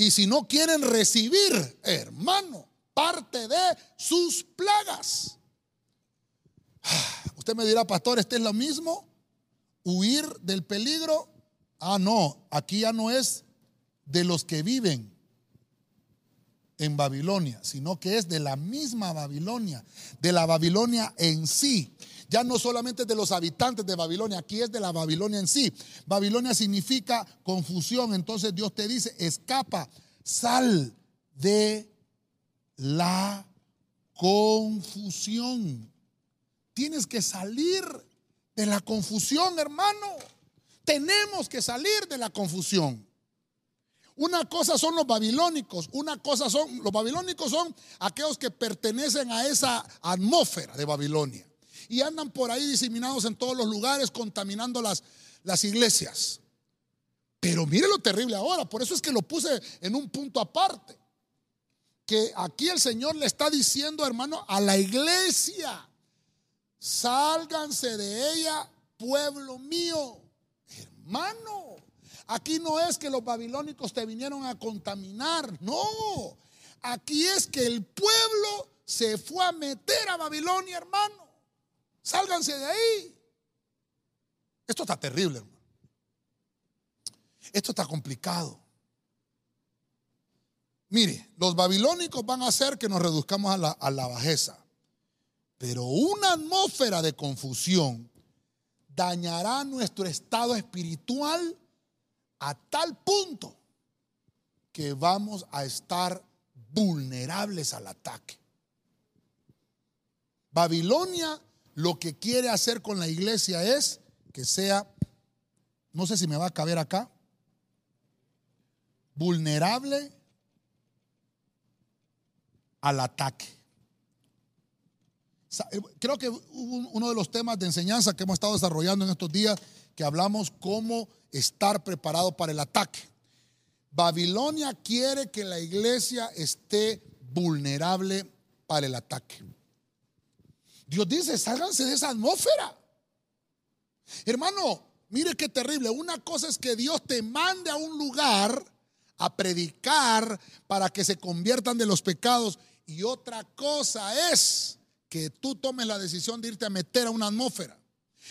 y si no quieren recibir, hermano, parte de sus plagas. Usted me dirá, pastor, ¿este es lo mismo? ¿Huir del peligro? Ah, no, aquí ya no es de los que viven en Babilonia, sino que es de la misma Babilonia, de la Babilonia en sí. Ya no solamente de los habitantes de Babilonia, aquí es de la Babilonia en sí. Babilonia significa confusión, entonces Dios te dice, escapa, sal de la confusión. Tienes que salir de la confusión, hermano. Tenemos que salir de la confusión. Una cosa son los babilónicos, una cosa son, los babilónicos son aquellos que pertenecen a esa atmósfera de Babilonia y andan por ahí diseminados en todos los lugares contaminando las, las iglesias. Pero mire lo terrible ahora, por eso es que lo puse en un punto aparte. Que aquí el Señor le está diciendo, hermano, a la iglesia, sálganse de ella, pueblo mío. Hermano, aquí no es que los babilónicos te vinieron a contaminar, no. Aquí es que el pueblo se fue a meter a Babilonia, hermano. Sálganse de ahí. Esto está terrible, hermano. Esto está complicado. Mire, los babilónicos van a hacer que nos reduzcamos a la, a la bajeza. Pero una atmósfera de confusión dañará nuestro estado espiritual a tal punto que vamos a estar vulnerables al ataque. Babilonia lo que quiere hacer con la iglesia es que sea, no sé si me va a caber acá, vulnerable al ataque. Eh, creo que uno de los temas de enseñanza que hemos estado desarrollando en estos días, que hablamos cómo estar preparado para el ataque. Babilonia quiere que la iglesia esté vulnerable para el ataque. Dios dice, sálganse de esa atmósfera. Hermano, mire qué terrible. Una cosa es que Dios te mande a un lugar a predicar para que se conviertan de los pecados. Y otra cosa es que tú tomes la decisión de irte a meter a una atmósfera.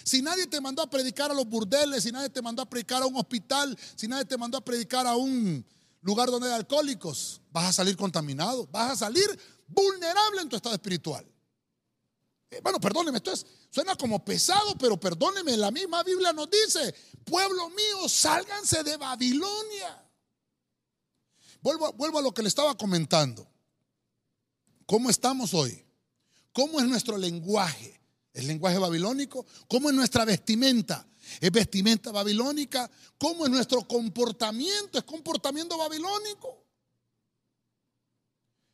Si nadie te mandó a predicar a los burdeles, si nadie te mandó a predicar a un hospital, si nadie te mandó a predicar a un lugar donde hay alcohólicos, vas a salir contaminado, vas a salir vulnerable en tu estado espiritual. Eh, bueno, perdóneme, esto suena como pesado, pero perdóneme, la misma Biblia nos dice, pueblo mío, sálganse de Babilonia. Vuelvo, vuelvo a lo que le estaba comentando. ¿Cómo estamos hoy? ¿Cómo es nuestro lenguaje? ¿El lenguaje babilónico? ¿Cómo es nuestra vestimenta? ¿Es vestimenta babilónica? ¿Cómo es nuestro comportamiento? ¿Es comportamiento babilónico?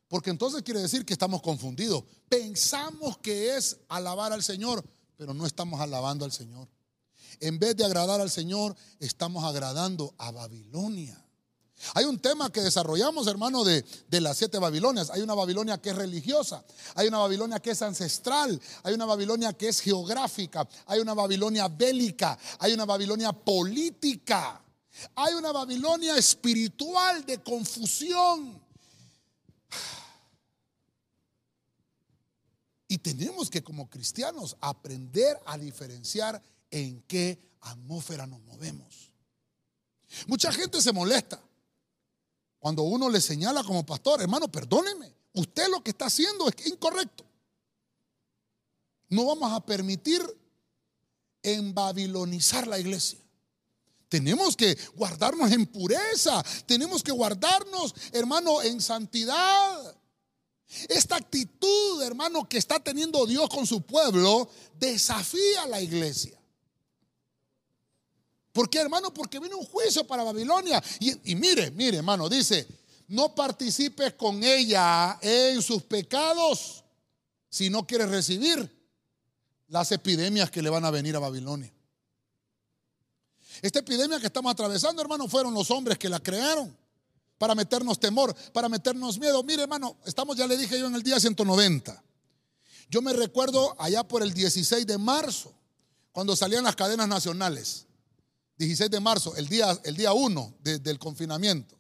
Porque entonces quiere decir que estamos confundidos. Pensamos que es alabar al Señor, pero no estamos alabando al Señor. En vez de agradar al Señor, estamos agradando a Babilonia. Hay un tema que desarrollamos, hermano, de, de, las siete Babilonias. Hay una Babilonia que es religiosa, hay una Babilonia que es ancestral, hay una Babilonia que es geográfica, hay una Babilonia bélica, hay una Babilonia política, hay una Babilonia espiritual de confusión. Y tenemos que como cristianos aprender a diferenciar en qué atmósfera nos movemos. Mucha gente se molesta cuando uno le señala como pastor, hermano, perdóneme, usted lo que está haciendo es incorrecto. No vamos a permitir embabilonizar la iglesia. Tenemos que guardarnos en pureza, tenemos que guardarnos, hermano, en santidad. Esta actitud, hermano, que está teniendo Dios con su pueblo, desafía a la iglesia. ¿Por qué, hermano? Porque viene un juicio para Babilonia. Y, mire, mire, hermano, dice, no participes con ella en sus pecados si no quieres recibir las epidemias que le van a venir a Babilonia. Esta epidemia que estamos atravesando, hermano, fueron los hombres que la crearon para meternos temor, para meternos miedo. Mire, hermano, estamos, ya le dije yo, en el día 190. Yo me recuerdo allá por el 16 de marzo, cuando salían las cadenas nacionales. 16 de marzo, el día, el día 1 del confinamiento.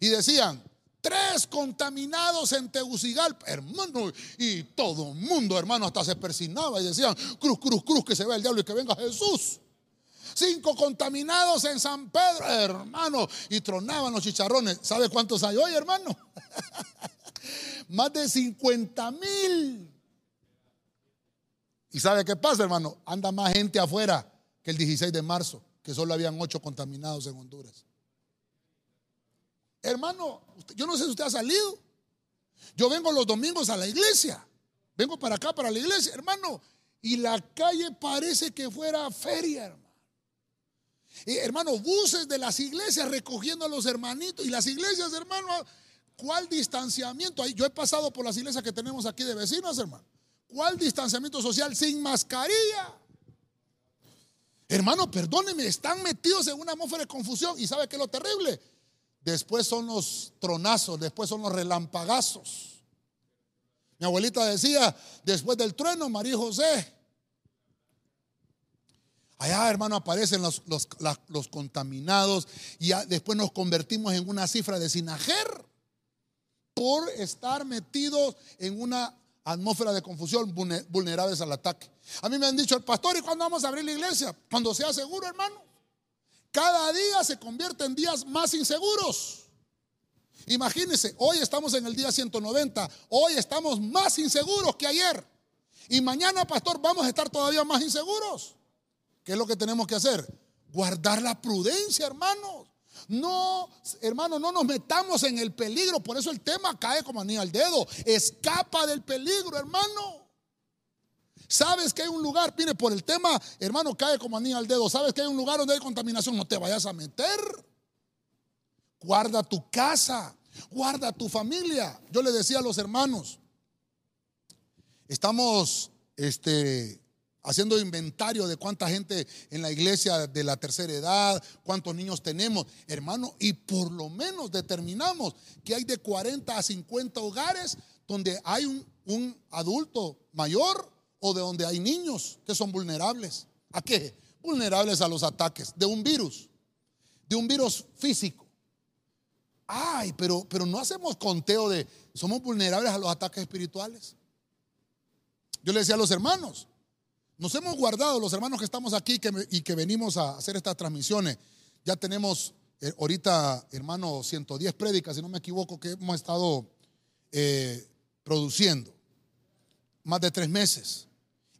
Y decían, tres contaminados en Tegucigalpa, hermano, y todo el mundo, hermano, hasta se persignaba y decían, cruz, cruz, cruz, que se vea el diablo y que venga Jesús. Cinco contaminados en San Pedro, hermano, y tronaban los chicharrones. ¿Sabe cuántos hay hoy, hermano? [LAUGHS] Más de 50 mil. ¿Y sabe qué pasa, hermano? Anda más gente afuera que el 16 de marzo que solo habían ocho contaminados en Honduras. Hermano, yo no sé si usted ha salido. Yo vengo los domingos a la iglesia. Vengo para acá, para la iglesia, hermano. Y la calle parece que fuera feria, hermano. Y, hermano, buses de las iglesias recogiendo a los hermanitos. Y las iglesias, hermano, ¿cuál distanciamiento? Yo he pasado por las iglesias que tenemos aquí de vecinos, hermano. ¿Cuál distanciamiento social sin mascarilla? Hermano, perdóneme, están metidos en una atmósfera de confusión. ¿Y sabe qué es lo terrible? Después son los tronazos, después son los relampagazos. Mi abuelita decía, después del trueno, María José. Allá, hermano, aparecen los, los, contaminados y después nos convertimos en una cifra de sinajer por estar metidos en una atmósfera de confusión, vulnerables al ataque. A mí me han dicho el pastor, ¿y cuándo vamos a abrir la iglesia? Cuando sea seguro, hermano. Cada día se convierte en días más inseguros. Imagínense, hoy estamos en el día 190, hoy estamos más inseguros que ayer. Y mañana, pastor, vamos a estar todavía más inseguros. ¿Qué es lo que tenemos que hacer? Guardar la prudencia, hermanos. No, hermano, no nos metamos en el peligro. Por eso el tema cae como anillo al dedo. Escapa del peligro, hermano. Sabes que hay un lugar, mire, por el tema, hermano, cae como anillo al dedo. Sabes que hay un lugar donde hay contaminación. No te vayas a meter. Guarda tu casa, guarda tu familia. Yo le decía a los hermanos, estamos, este, haciendo inventario de cuánta gente en la iglesia de la tercera edad, cuántos niños tenemos, hermano, y por lo menos determinamos que hay de 40 a 50 hogares donde hay un, adulto mayor o de donde hay niños que son vulnerables. ¿A qué? Vulnerables a los ataques de un virus, de un virus físico. Ay, pero, pero no hacemos conteo de, somos vulnerables a los ataques espirituales. Yo le decía a los hermanos, Nos hemos guardado, los hermanos que estamos aquí y que venimos a hacer estas transmisiones. Ya tenemos eh, ahorita, hermano, 110 prédicas, si no me equivoco, que hemos estado eh, produciendo. Más de tres meses.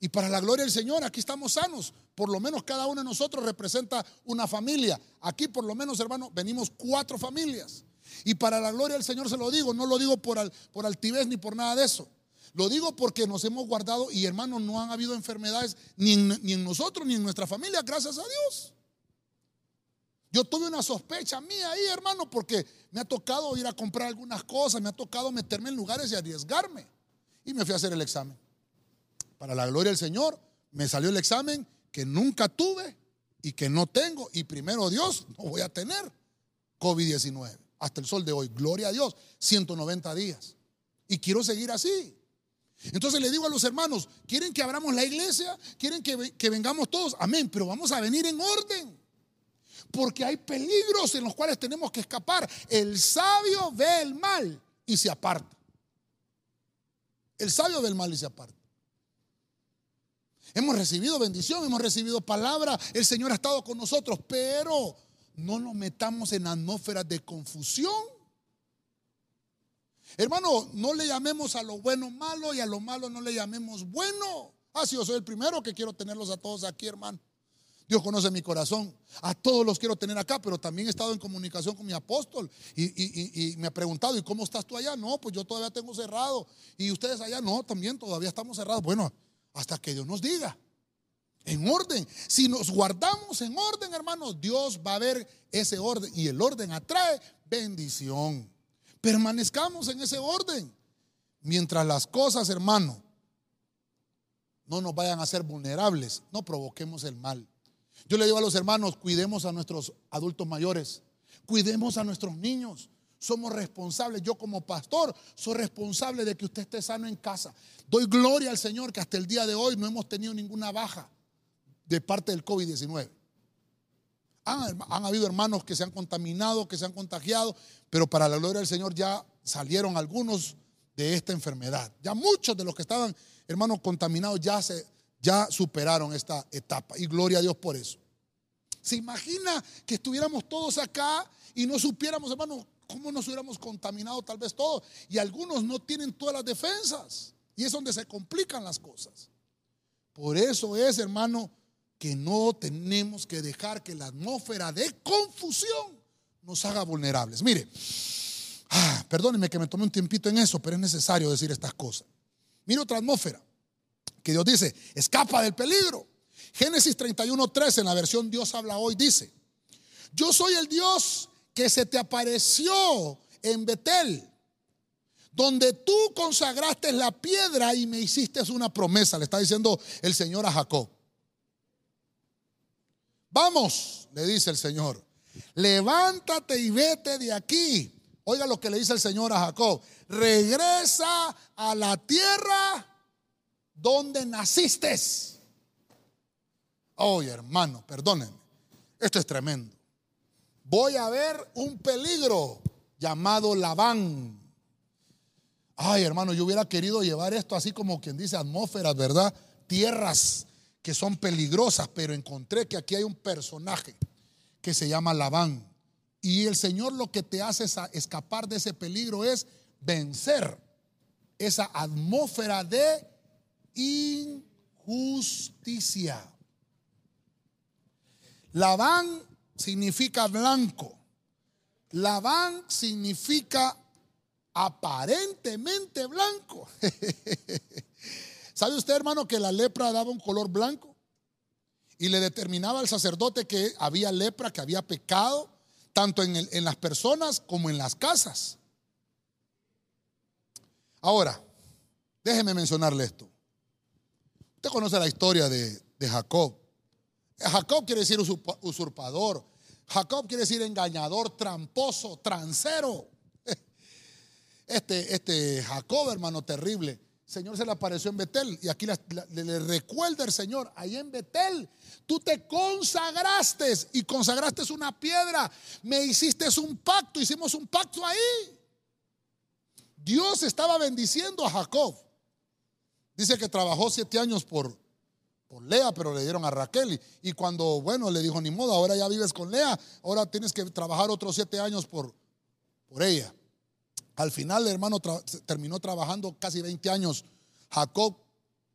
Y para la gloria del Señor, aquí estamos sanos. Por lo menos cada uno de nosotros representa una familia. Aquí por lo menos, hermano, venimos cuatro familias. Y para la gloria del Señor se lo digo, no lo digo por, por altivez ni por nada de eso. Lo digo porque nos hemos guardado y hermano, no han habido enfermedades ni ni en nosotros ni en nuestra familia, gracias a Dios. Yo tuve una sospecha mía ahí, hermano, porque me ha tocado ir a comprar algunas cosas, me ha tocado meterme en lugares y arriesgarme. Y me fui a hacer el examen para la gloria del Señor, me salió el examen que nunca tuve y que no tengo. Y primero Dios, no voy a tener COVID-19 hasta el sol de hoy. Gloria a Dios, 190 días. Y quiero seguir así. Entonces le digo a los hermanos, ¿quieren que abramos la iglesia? ¿Quieren que, que, vengamos todos? Amén, pero vamos a venir en orden. Porque hay peligros en los cuales tenemos que escapar. El sabio ve el mal y se aparta. El sabio ve el mal y se aparta. Hemos recibido bendición, hemos recibido palabra, el Señor ha estado con nosotros, pero no nos metamos en atmósferas de confusión. Hermano, no le llamemos a lo bueno malo y a lo malo no le llamemos bueno. Ah, sí, yo soy el primero que quiero tenerlos a todos aquí, hermano. Dios conoce mi corazón. A todos los quiero tener acá, pero también he estado en comunicación con mi apóstol y, y, me ha preguntado, ¿y cómo estás tú allá? No, pues yo todavía tengo cerrado. ¿Y ustedes allá? No, también todavía estamos cerrados. Bueno, hasta que Dios nos diga. En orden. Si nos guardamos en orden, hermanos, Dios va a ver ese orden. Y el orden atrae bendición. Permanezcamos en ese orden. Mientras las cosas, hermano, no nos vayan a ser vulnerables, no provoquemos el mal. Yo le digo a los hermanos, cuidemos a nuestros adultos mayores, cuidemos a nuestros niños, somos responsables. Yo como pastor soy responsable de que usted esté sano en casa. Doy gloria al Señor que hasta el día de hoy no hemos tenido ninguna baja de parte del COVID-19. Han, han, habido hermanos que se han contaminado, que se han contagiado, pero para la gloria del Señor ya salieron algunos de esta enfermedad. Ya muchos de los que estaban, hermanos, contaminados ya, se, ya superaron esta etapa. Y gloria a Dios por eso. ¿Se imagina que estuviéramos todos acá y no supiéramos, hermanos, ¿Cómo nos hubiéramos contaminado tal vez todo? Y algunos no tienen todas las defensas. Y es donde se complican las cosas. Por eso es, hermano, que no tenemos que dejar que la atmósfera de confusión nos haga vulnerables. Mire, ah, perdónenme que me tome un tiempito en eso, pero es necesario decir estas cosas. Mire otra atmósfera que Dios dice, escapa del peligro. Génesis 31.13 en la versión Dios habla hoy dice, yo soy el Dios que se te apareció en Betel, donde tú consagraste la piedra y me hiciste una promesa, le está diciendo el Señor a Jacob. Vamos, le dice el Señor, levántate y vete de aquí. Oiga lo que le dice el Señor a Jacob, regresa a la tierra donde naciste. Oye, hermano, perdónenme, esto es tremendo voy a ver un peligro llamado Labán. Ay, hermano, yo hubiera querido llevar esto así como quien dice atmósferas, ¿verdad? Tierras que son peligrosas, pero encontré que aquí hay un personaje que se llama Labán. Y el Señor lo que te hace escapar de ese peligro es vencer esa atmósfera de injusticia. Labán significa blanco. Labán significa aparentemente blanco. [LAUGHS] ¿Sabe usted, hermano, que la lepra daba un color blanco? Y le determinaba al sacerdote que había lepra, que había pecado, tanto en, las personas como en las casas. Ahora, déjeme mencionarle esto. Usted conoce la historia de, de Jacob. Jacob quiere decir usurpador. Jacob quiere decir engañador, tramposo, transero. [LAUGHS] Este, este Jacob, hermano, terrible. Señor se le apareció en Betel y aquí le, recuerda el Señor, ahí en Betel, tú te consagraste y consagraste una piedra, me hiciste un pacto, hicimos un pacto ahí. Dios estaba bendiciendo a Jacob. Dice que trabajó siete años por, por Lea, pero le dieron a Raquel. Y, cuando, bueno, le dijo, ni modo, ahora ya vives con Lea, ahora tienes que trabajar otros siete años por, por ella. Al final, hermano terminó trabajando casi 20 años Jacob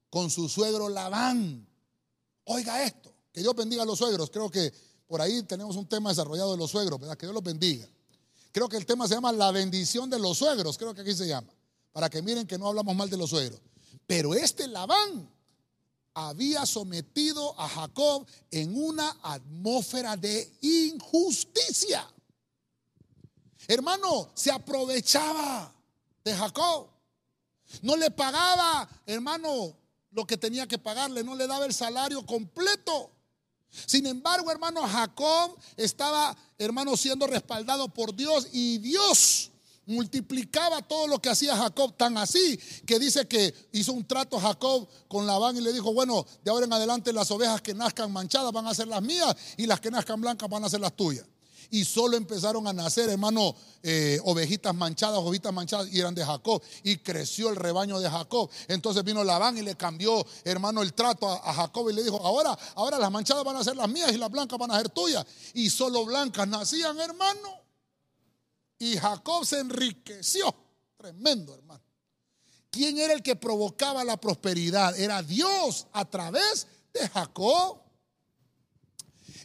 con su suegro Labán. Oiga esto, que Dios bendiga a los suegros. Creo que por ahí tenemos un tema desarrollado de los suegros, ¿verdad? Que Dios los bendiga. Creo que el tema se llama la bendición de los suegros, creo que aquí se llama, para que miren que no hablamos mal de los suegros. Pero este Labán había sometido a Jacob en una atmósfera de injusticia. Hermano, se aprovechaba de Jacob. No le pagaba, hermano, lo que tenía que pagarle, no le daba el salario completo. Sin embargo, hermano, Jacob estaba, hermano, siendo respaldado por Dios y Dios multiplicaba todo lo que hacía Jacob, tan así que dice que hizo un trato Jacob con Labán y le dijo, bueno, de ahora en adelante las ovejas que nazcan manchadas van a ser las mías y las que nazcan blancas van a ser las tuyas y solo empezaron a nacer, hermano, eh, ovejitas manchadas, ovejitas manchadas, y eran de Jacob. Y creció el rebaño de Jacob. Entonces vino Labán y le cambió, hermano, el trato a, Jacob y le dijo, ahora, ahora las manchadas van a ser las mías y las blancas van a ser tuyas. Y solo blancas nacían, hermano. Y Jacob se enriqueció. Tremendo, hermano. ¿Quién era el que provocaba la prosperidad? Era Dios a través de Jacob.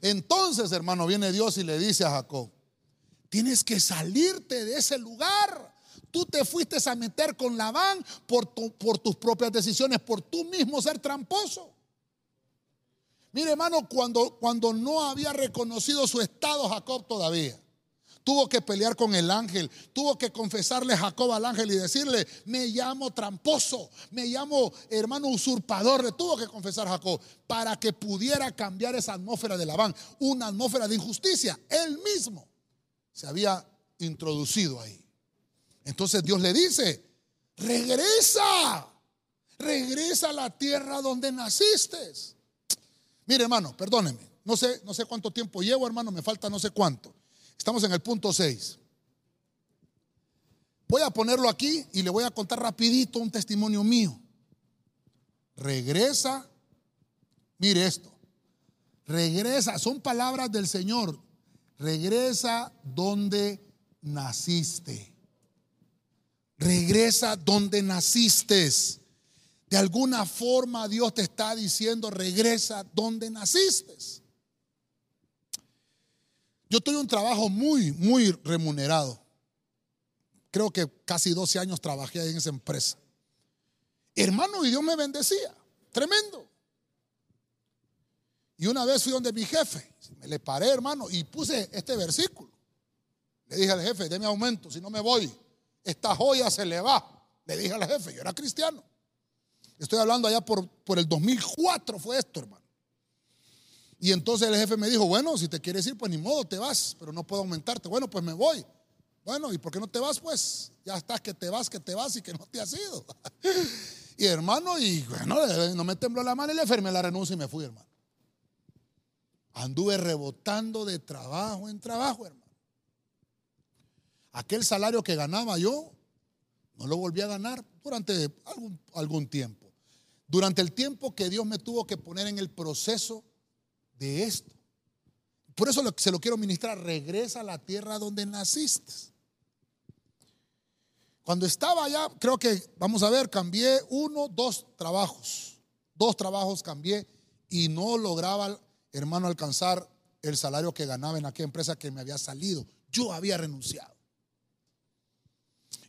Entonces, hermano, viene Dios y le dice a Jacob, tienes que salirte de ese lugar. Tú te fuiste a meter con Labán por, por tus propias decisiones, por tú mismo ser tramposo. Mire, hermano, cuando, cuando no había reconocido su estado Jacob todavía, tuvo que pelear con el ángel, tuvo que confesarle Jacob al ángel y decirle, me llamo tramposo, me llamo hermano usurpador, tuvo que confesar Jacob para que pudiera cambiar esa atmósfera de Labán, una atmósfera de injusticia. Él mismo se había introducido ahí. Entonces Dios le dice, regresa, regresa a la tierra donde naciste. Mire hermano, perdóneme, no sé, no sé cuánto tiempo llevo hermano, me falta no sé cuánto. Estamos en el punto 6. Voy a ponerlo aquí y le voy a contar rapidito un testimonio mío. Regresa, mire esto, regresa, son palabras del Señor, regresa donde naciste. Regresa donde naciste. De alguna forma Dios te está diciendo, regresa donde naciste. Yo tuve un trabajo muy, muy remunerado. Creo que casi 12 años trabajé ahí en esa empresa. Hermano, y Dios me bendecía. Tremendo. Y una vez fui donde mi jefe, me le paré, hermano, y puse este versículo. Le dije al jefe, déme aumento, si no me voy, esta joya se le va. Le dije al jefe, yo era cristiano. Estoy hablando allá por, por el 2004 fue esto, hermano. Y entonces el jefe me dijo, bueno, si te quieres ir, pues ni modo, te vas, pero no puedo aumentarte. Bueno, pues me voy. Bueno, ¿y por qué no te vas? Pues ya estás que te vas, que te vas y que no te has ido. [LAUGHS] y hermano, y bueno, no me tembló la mano y le firmé la renuncia y me fui, hermano. Anduve rebotando de trabajo en trabajo, hermano. Aquel salario que ganaba yo, no lo volví a ganar durante algún, algún tiempo. Durante el tiempo que Dios me tuvo que poner en el proceso de esto. Por eso se lo quiero ministrar. Regresa a la tierra donde naciste. Cuando estaba allá, creo que, vamos a ver, cambié uno, dos trabajos. Dos trabajos cambié y no lograba, hermano, alcanzar el salario que ganaba en aquella empresa que me había salido. Yo había renunciado.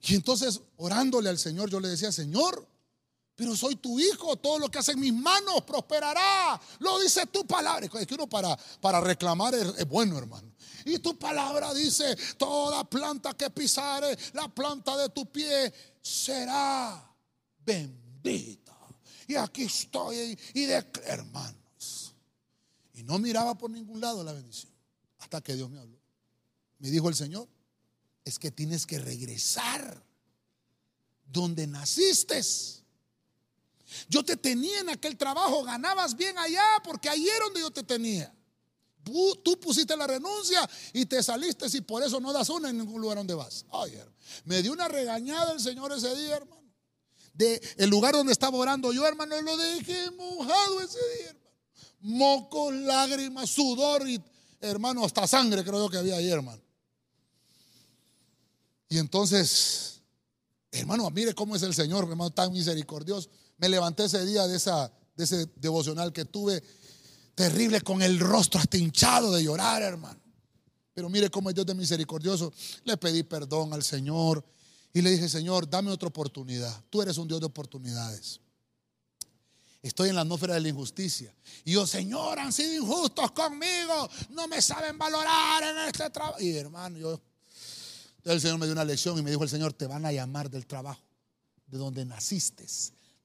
Y entonces, orándole al Señor, yo le decía, Señor, pero soy tu hijo, todo lo que hace en mis manos prosperará. Lo dice tu palabra. Es que uno para, para reclamar es, bueno, hermano. Y tu palabra dice, toda planta que pisare, la planta de tu pie será bendita. Y aquí estoy y hermanos. Y no miraba por ningún lado la bendición. Hasta que Dios me habló. Me dijo el Señor, es que tienes que regresar donde naciste yo te tenía en aquel trabajo, ganabas bien allá porque ahí era donde yo te tenía. Tú pusiste la renuncia y te saliste y por eso no das una en ningún lugar donde vas. Ay, me dio una regañada el Señor ese día, hermano. de el lugar donde estaba orando yo, hermano, lo dejé mojado ese día, hermano. Mocos, lágrimas, sudor y, hermano, hasta sangre creo yo que había ahí, hermano. Y entonces, hermano, mire cómo es el Señor, hermano, tan misericordioso. Me levanté ese día de, ese devocional que tuve, terrible, con el rostro hasta hinchado de llorar, hermano. Pero mire cómo es Dios de misericordioso. Le pedí perdón al Señor y le dije, Señor, dame otra oportunidad. Tú eres un Dios de oportunidades. Estoy en la atmósfera de la injusticia. Y yo, Señor, han sido injustos conmigo. No me saben valorar en este trabajo. Y hermano, yo, el Señor me dio una lección y me dijo el Señor, te van a llamar del trabajo, de donde naciste,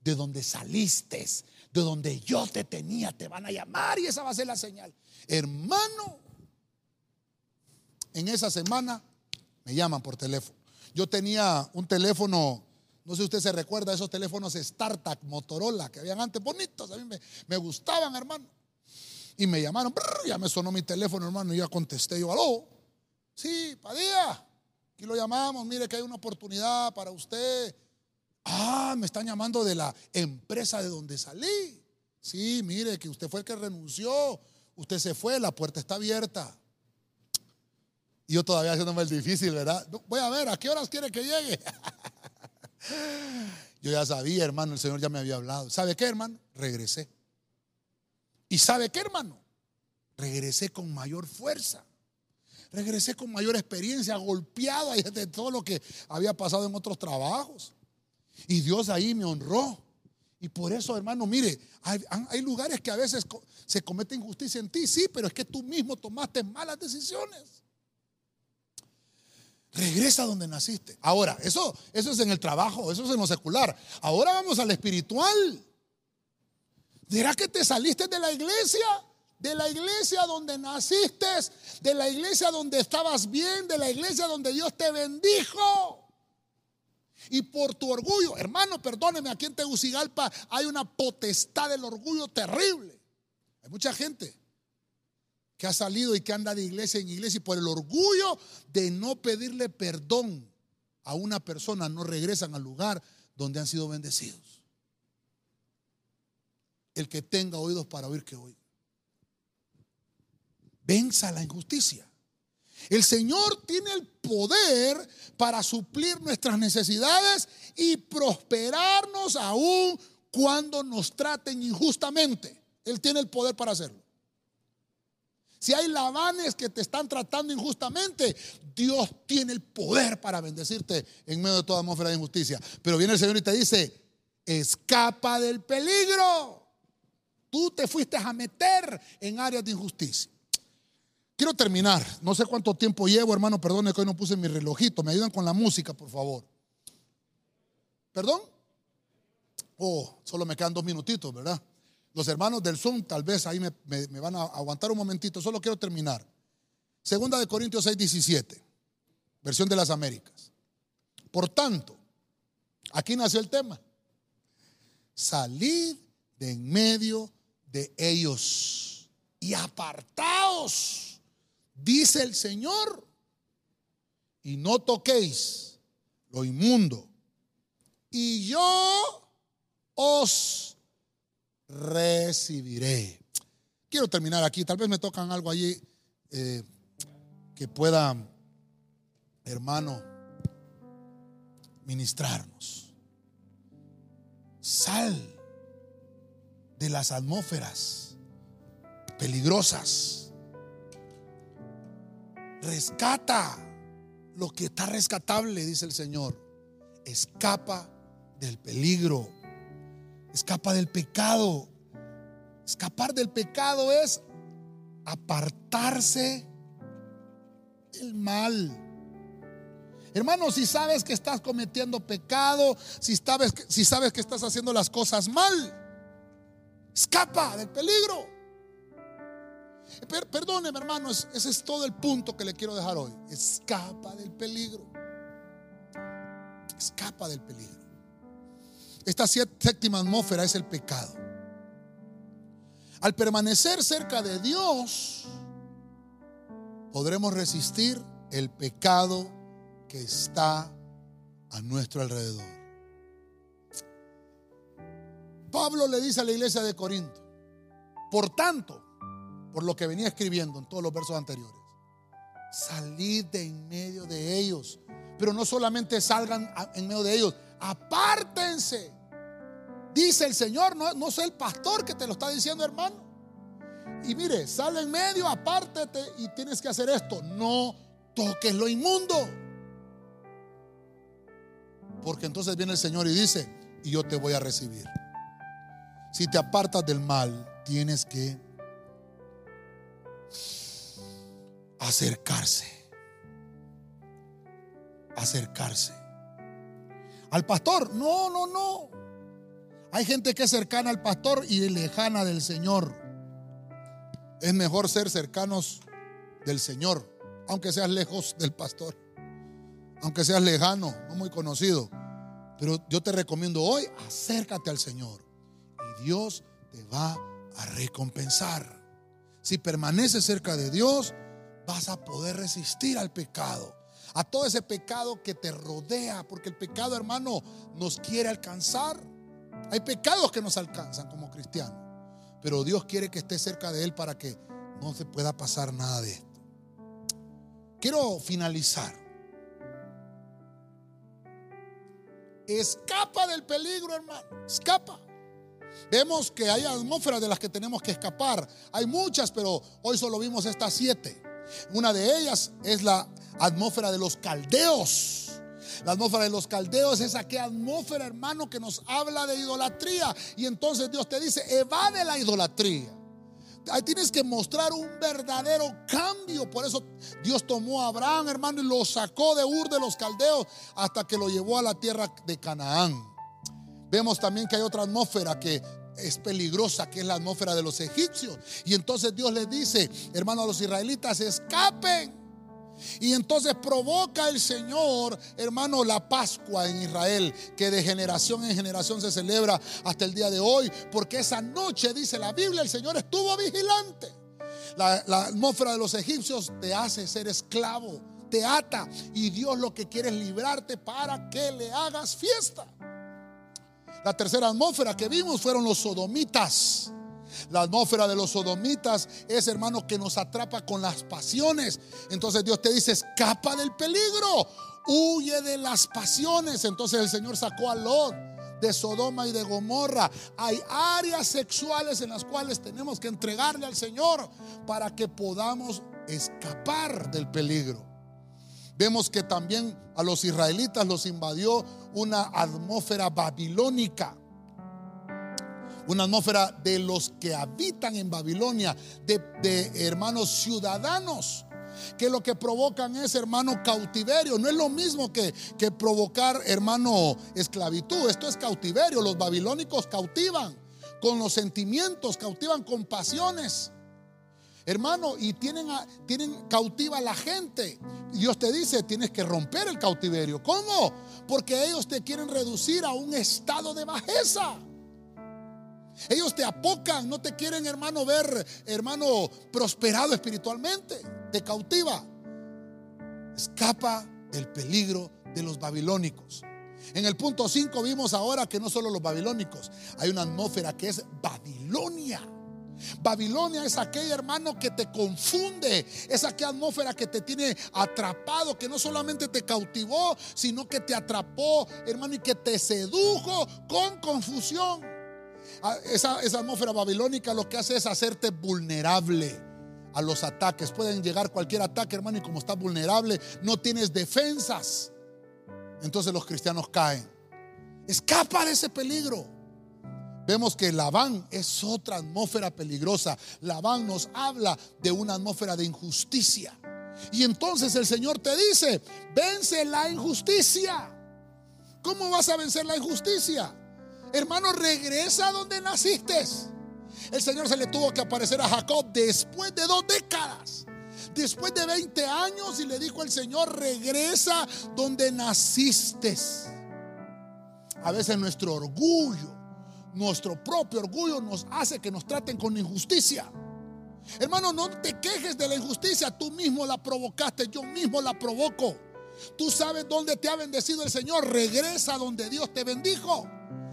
de donde saliste, de donde yo te tenía, te van a llamar y esa va a ser la señal. Hermano, en esa semana me llaman por teléfono. Yo tenía un teléfono, no sé si usted se recuerda, esos teléfonos StarTAC, Motorola, que habían antes bonitos, a mí me, gustaban, hermano. Y me llamaron, ya me sonó mi teléfono, hermano, y ya contesté yo, aló, sí, Padilla, aquí lo llamamos, mire que hay una oportunidad para usted. Ah, me están llamando de la empresa de donde salí. Sí, mire que usted fue el que renunció, usted se fue, la puerta está abierta. Y yo todavía haciéndome el difícil, ¿verdad? Voy a ver, ¿a qué horas quiere que llegue? [LAUGHS] yo ya sabía, hermano, el Señor ya me había hablado. ¿Sabe qué, hermano? Regresé. ¿Y sabe qué, hermano? Regresé con mayor fuerza. Regresé con mayor experiencia, golpeado de todo lo que había pasado en otros trabajos. Y Dios ahí me honró. Y por eso, hermano, mire, hay, lugares que a veces se comete injusticia en ti, sí, pero es que tú mismo tomaste malas decisiones. Regresa donde naciste. Ahora, eso, eso es en el trabajo, eso es en lo secular. Ahora vamos al espiritual. ¿Dirá que te saliste de la iglesia? De la iglesia donde naciste, de la iglesia donde estabas bien, de la iglesia donde Dios te bendijo. Y por tu orgullo, hermano, perdóneme, aquí en Tegucigalpa hay una potestad del orgullo terrible. Hay mucha gente que ha salido y que anda de iglesia en iglesia y por el orgullo de no pedirle perdón a una persona no regresan al lugar donde han sido bendecidos. El que tenga oídos para oír que oiga. Venza la injusticia. El Señor tiene el poder para suplir nuestras necesidades y prosperarnos aún cuando nos traten injustamente. Él tiene el poder para hacerlo. Si hay lavanes que te están tratando injustamente, Dios tiene el poder para bendecirte en medio de toda atmósfera de injusticia. Pero viene el Señor y te dice, escapa del peligro. Tú te fuiste a meter en áreas de injusticia. Quiero terminar. No sé cuánto tiempo llevo, hermano. Perdone que hoy no puse mi relojito. Me ayudan con la música, por favor. ¿Perdón? Oh, solo me quedan dos minutitos, ¿verdad? Los hermanos del Zoom tal vez ahí me, van a aguantar un momentito, solo quiero terminar. Segunda de Corintios 6, 17, versión de las Américas. Por tanto, aquí nació el tema. Salid de en medio de ellos y apartaos, dice el Señor, y no toquéis lo inmundo. Y yo os recibiré. Quiero terminar aquí, tal vez me tocan algo allí eh, que pueda, hermano, ministrarnos. Sal de las atmósferas peligrosas. Rescata lo que está rescatable, dice el Señor. Escapa del peligro escapa del pecado. Escapar del pecado es apartarse del mal. Hermano, si sabes que estás cometiendo pecado, si sabes, si sabes que estás haciendo las cosas mal, escapa del peligro. Perdóneme, hermano, ese es todo el punto que le quiero dejar hoy. Escapa del peligro. Escapa del peligro. Esta séptima atmósfera es el pecado. Al permanecer cerca de Dios, podremos resistir el pecado que está a nuestro alrededor. Pablo le dice a la iglesia de Corinto, por tanto, por lo que venía escribiendo en todos los versos anteriores, salid de en medio de ellos, pero no solamente salgan en medio de ellos, apártense. Dice el Señor, no, no soy el pastor que te lo está diciendo, hermano. Y mire, sale en medio, apártate y tienes que hacer esto. No toques lo inmundo. Porque entonces viene el Señor y dice, y yo te voy a recibir. Si te apartas del mal, tienes que acercarse. Acercarse. Al pastor, no, no, no. Hay gente que es cercana al pastor y lejana del Señor. Es mejor ser cercanos del Señor, aunque seas lejos del pastor, aunque seas lejano, no muy conocido. Pero yo te recomiendo hoy, acércate al Señor y Dios te va a recompensar. Si permaneces cerca de Dios, vas a poder resistir al pecado, a todo ese pecado que te rodea, porque el pecado, hermano, nos quiere alcanzar. Hay pecados que nos alcanzan como cristianos, pero Dios quiere que esté cerca de Él para que no se pueda pasar nada de esto. Quiero finalizar. Escapa del peligro, hermano. Escapa. Vemos que hay atmósferas de las que tenemos que escapar. Hay muchas, pero hoy solo vimos estas siete. Una de ellas es la atmósfera de los caldeos. La atmósfera de los caldeos es aquella atmósfera, hermano, que nos habla de idolatría. Y entonces Dios te dice, evade la idolatría. Ahí tienes que mostrar un verdadero cambio. Por eso Dios tomó a Abraham, hermano, y lo sacó de Ur de los caldeos hasta que lo llevó a la tierra de Canaán. Vemos también que hay otra atmósfera que es peligrosa, que es la atmósfera de los egipcios. Y entonces Dios les dice, hermano, a los israelitas, escapen. Y entonces provoca el Señor, hermano, la Pascua en Israel, que de generación en generación se celebra hasta el día de hoy, porque esa noche, dice la Biblia, el Señor estuvo vigilante. La, la atmósfera de los egipcios te hace ser esclavo, te ata, y Dios lo que quiere es librarte para que le hagas fiesta. La tercera atmósfera que vimos fueron los sodomitas. La atmósfera de los sodomitas es, hermano, que nos atrapa con las pasiones. Entonces Dios te dice, escapa del peligro, huye de las pasiones. Entonces el Señor sacó a Lot de Sodoma y de Gomorra. Hay áreas sexuales en las cuales tenemos que entregarle al Señor para que podamos escapar del peligro. Vemos que también a los israelitas los invadió una atmósfera babilónica. Una atmósfera de los que habitan en Babilonia, de, hermanos ciudadanos que lo que provocan es, hermano, cautiverio. No es lo mismo que, que, provocar, hermano, esclavitud. Esto es cautiverio. Los babilónicos cautivan con los sentimientos, cautivan con pasiones. Hermano, y tienen, tienen cautiva a la gente. Dios te dice, tienes que romper el cautiverio. ¿Cómo? Porque ellos te quieren reducir a un estado de bajeza. Ellos te apocan, no te quieren, hermano, ver, hermano, prosperado espiritualmente. Te cautiva. Escapa del peligro de los babilónicos. En el punto 5 vimos ahora que no solo los babilónicos, hay una atmósfera que es Babilonia. Babilonia es aquel hermano que te confunde, es aquella atmósfera que te tiene atrapado, que no solamente te cautivó, sino que te atrapó, hermano, y que te sedujo con confusión. Ah, esa, esa atmósfera babilónica lo que hace es hacerte vulnerable a los ataques. Pueden llegar cualquier ataque, hermano, y como estás vulnerable, no tienes defensas. Entonces los cristianos caen. Escapa de ese peligro. Vemos que Labán es otra atmósfera peligrosa. Labán nos habla de una atmósfera de injusticia. Y entonces el Señor te dice, vence la injusticia. ¿Cómo vas a vencer la injusticia? Hermano, regresa donde naciste. El Señor se le tuvo que aparecer a Jacob después de dos décadas. Después de 20 años y le dijo el Señor, regresa donde naciste. A veces nuestro orgullo nuestro propio orgullo nos hace que nos traten con injusticia. Hermano, no te quejes de la injusticia, tú mismo la provocaste, yo mismo la provoco. Tú sabes dónde te ha bendecido el Señor, regresa donde Dios te bendijo.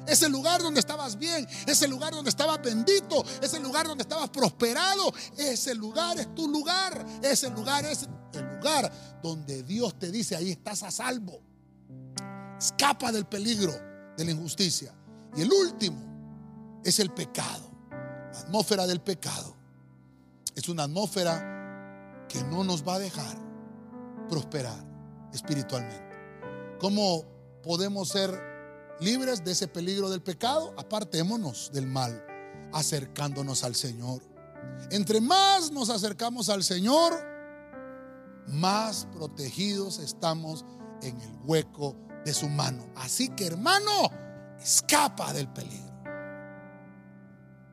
ese lugar donde estabas bien, ese lugar donde estabas bendito, ese lugar donde estabas prosperado, ese lugar es tu lugar, ese lugar es el lugar donde Dios te dice, ahí estás a salvo. Escapa del peligro, de la injusticia. Y el último es el pecado, la atmósfera del pecado. Es una atmósfera que no nos va a dejar prosperar espiritualmente. ¿Cómo podemos ser libres de ese peligro del pecado? Apartémonos del mal, acercándonos al Señor. Entre más nos acercamos al Señor, más protegidos estamos en el hueco de su mano. Así que hermano, escapa del peligro.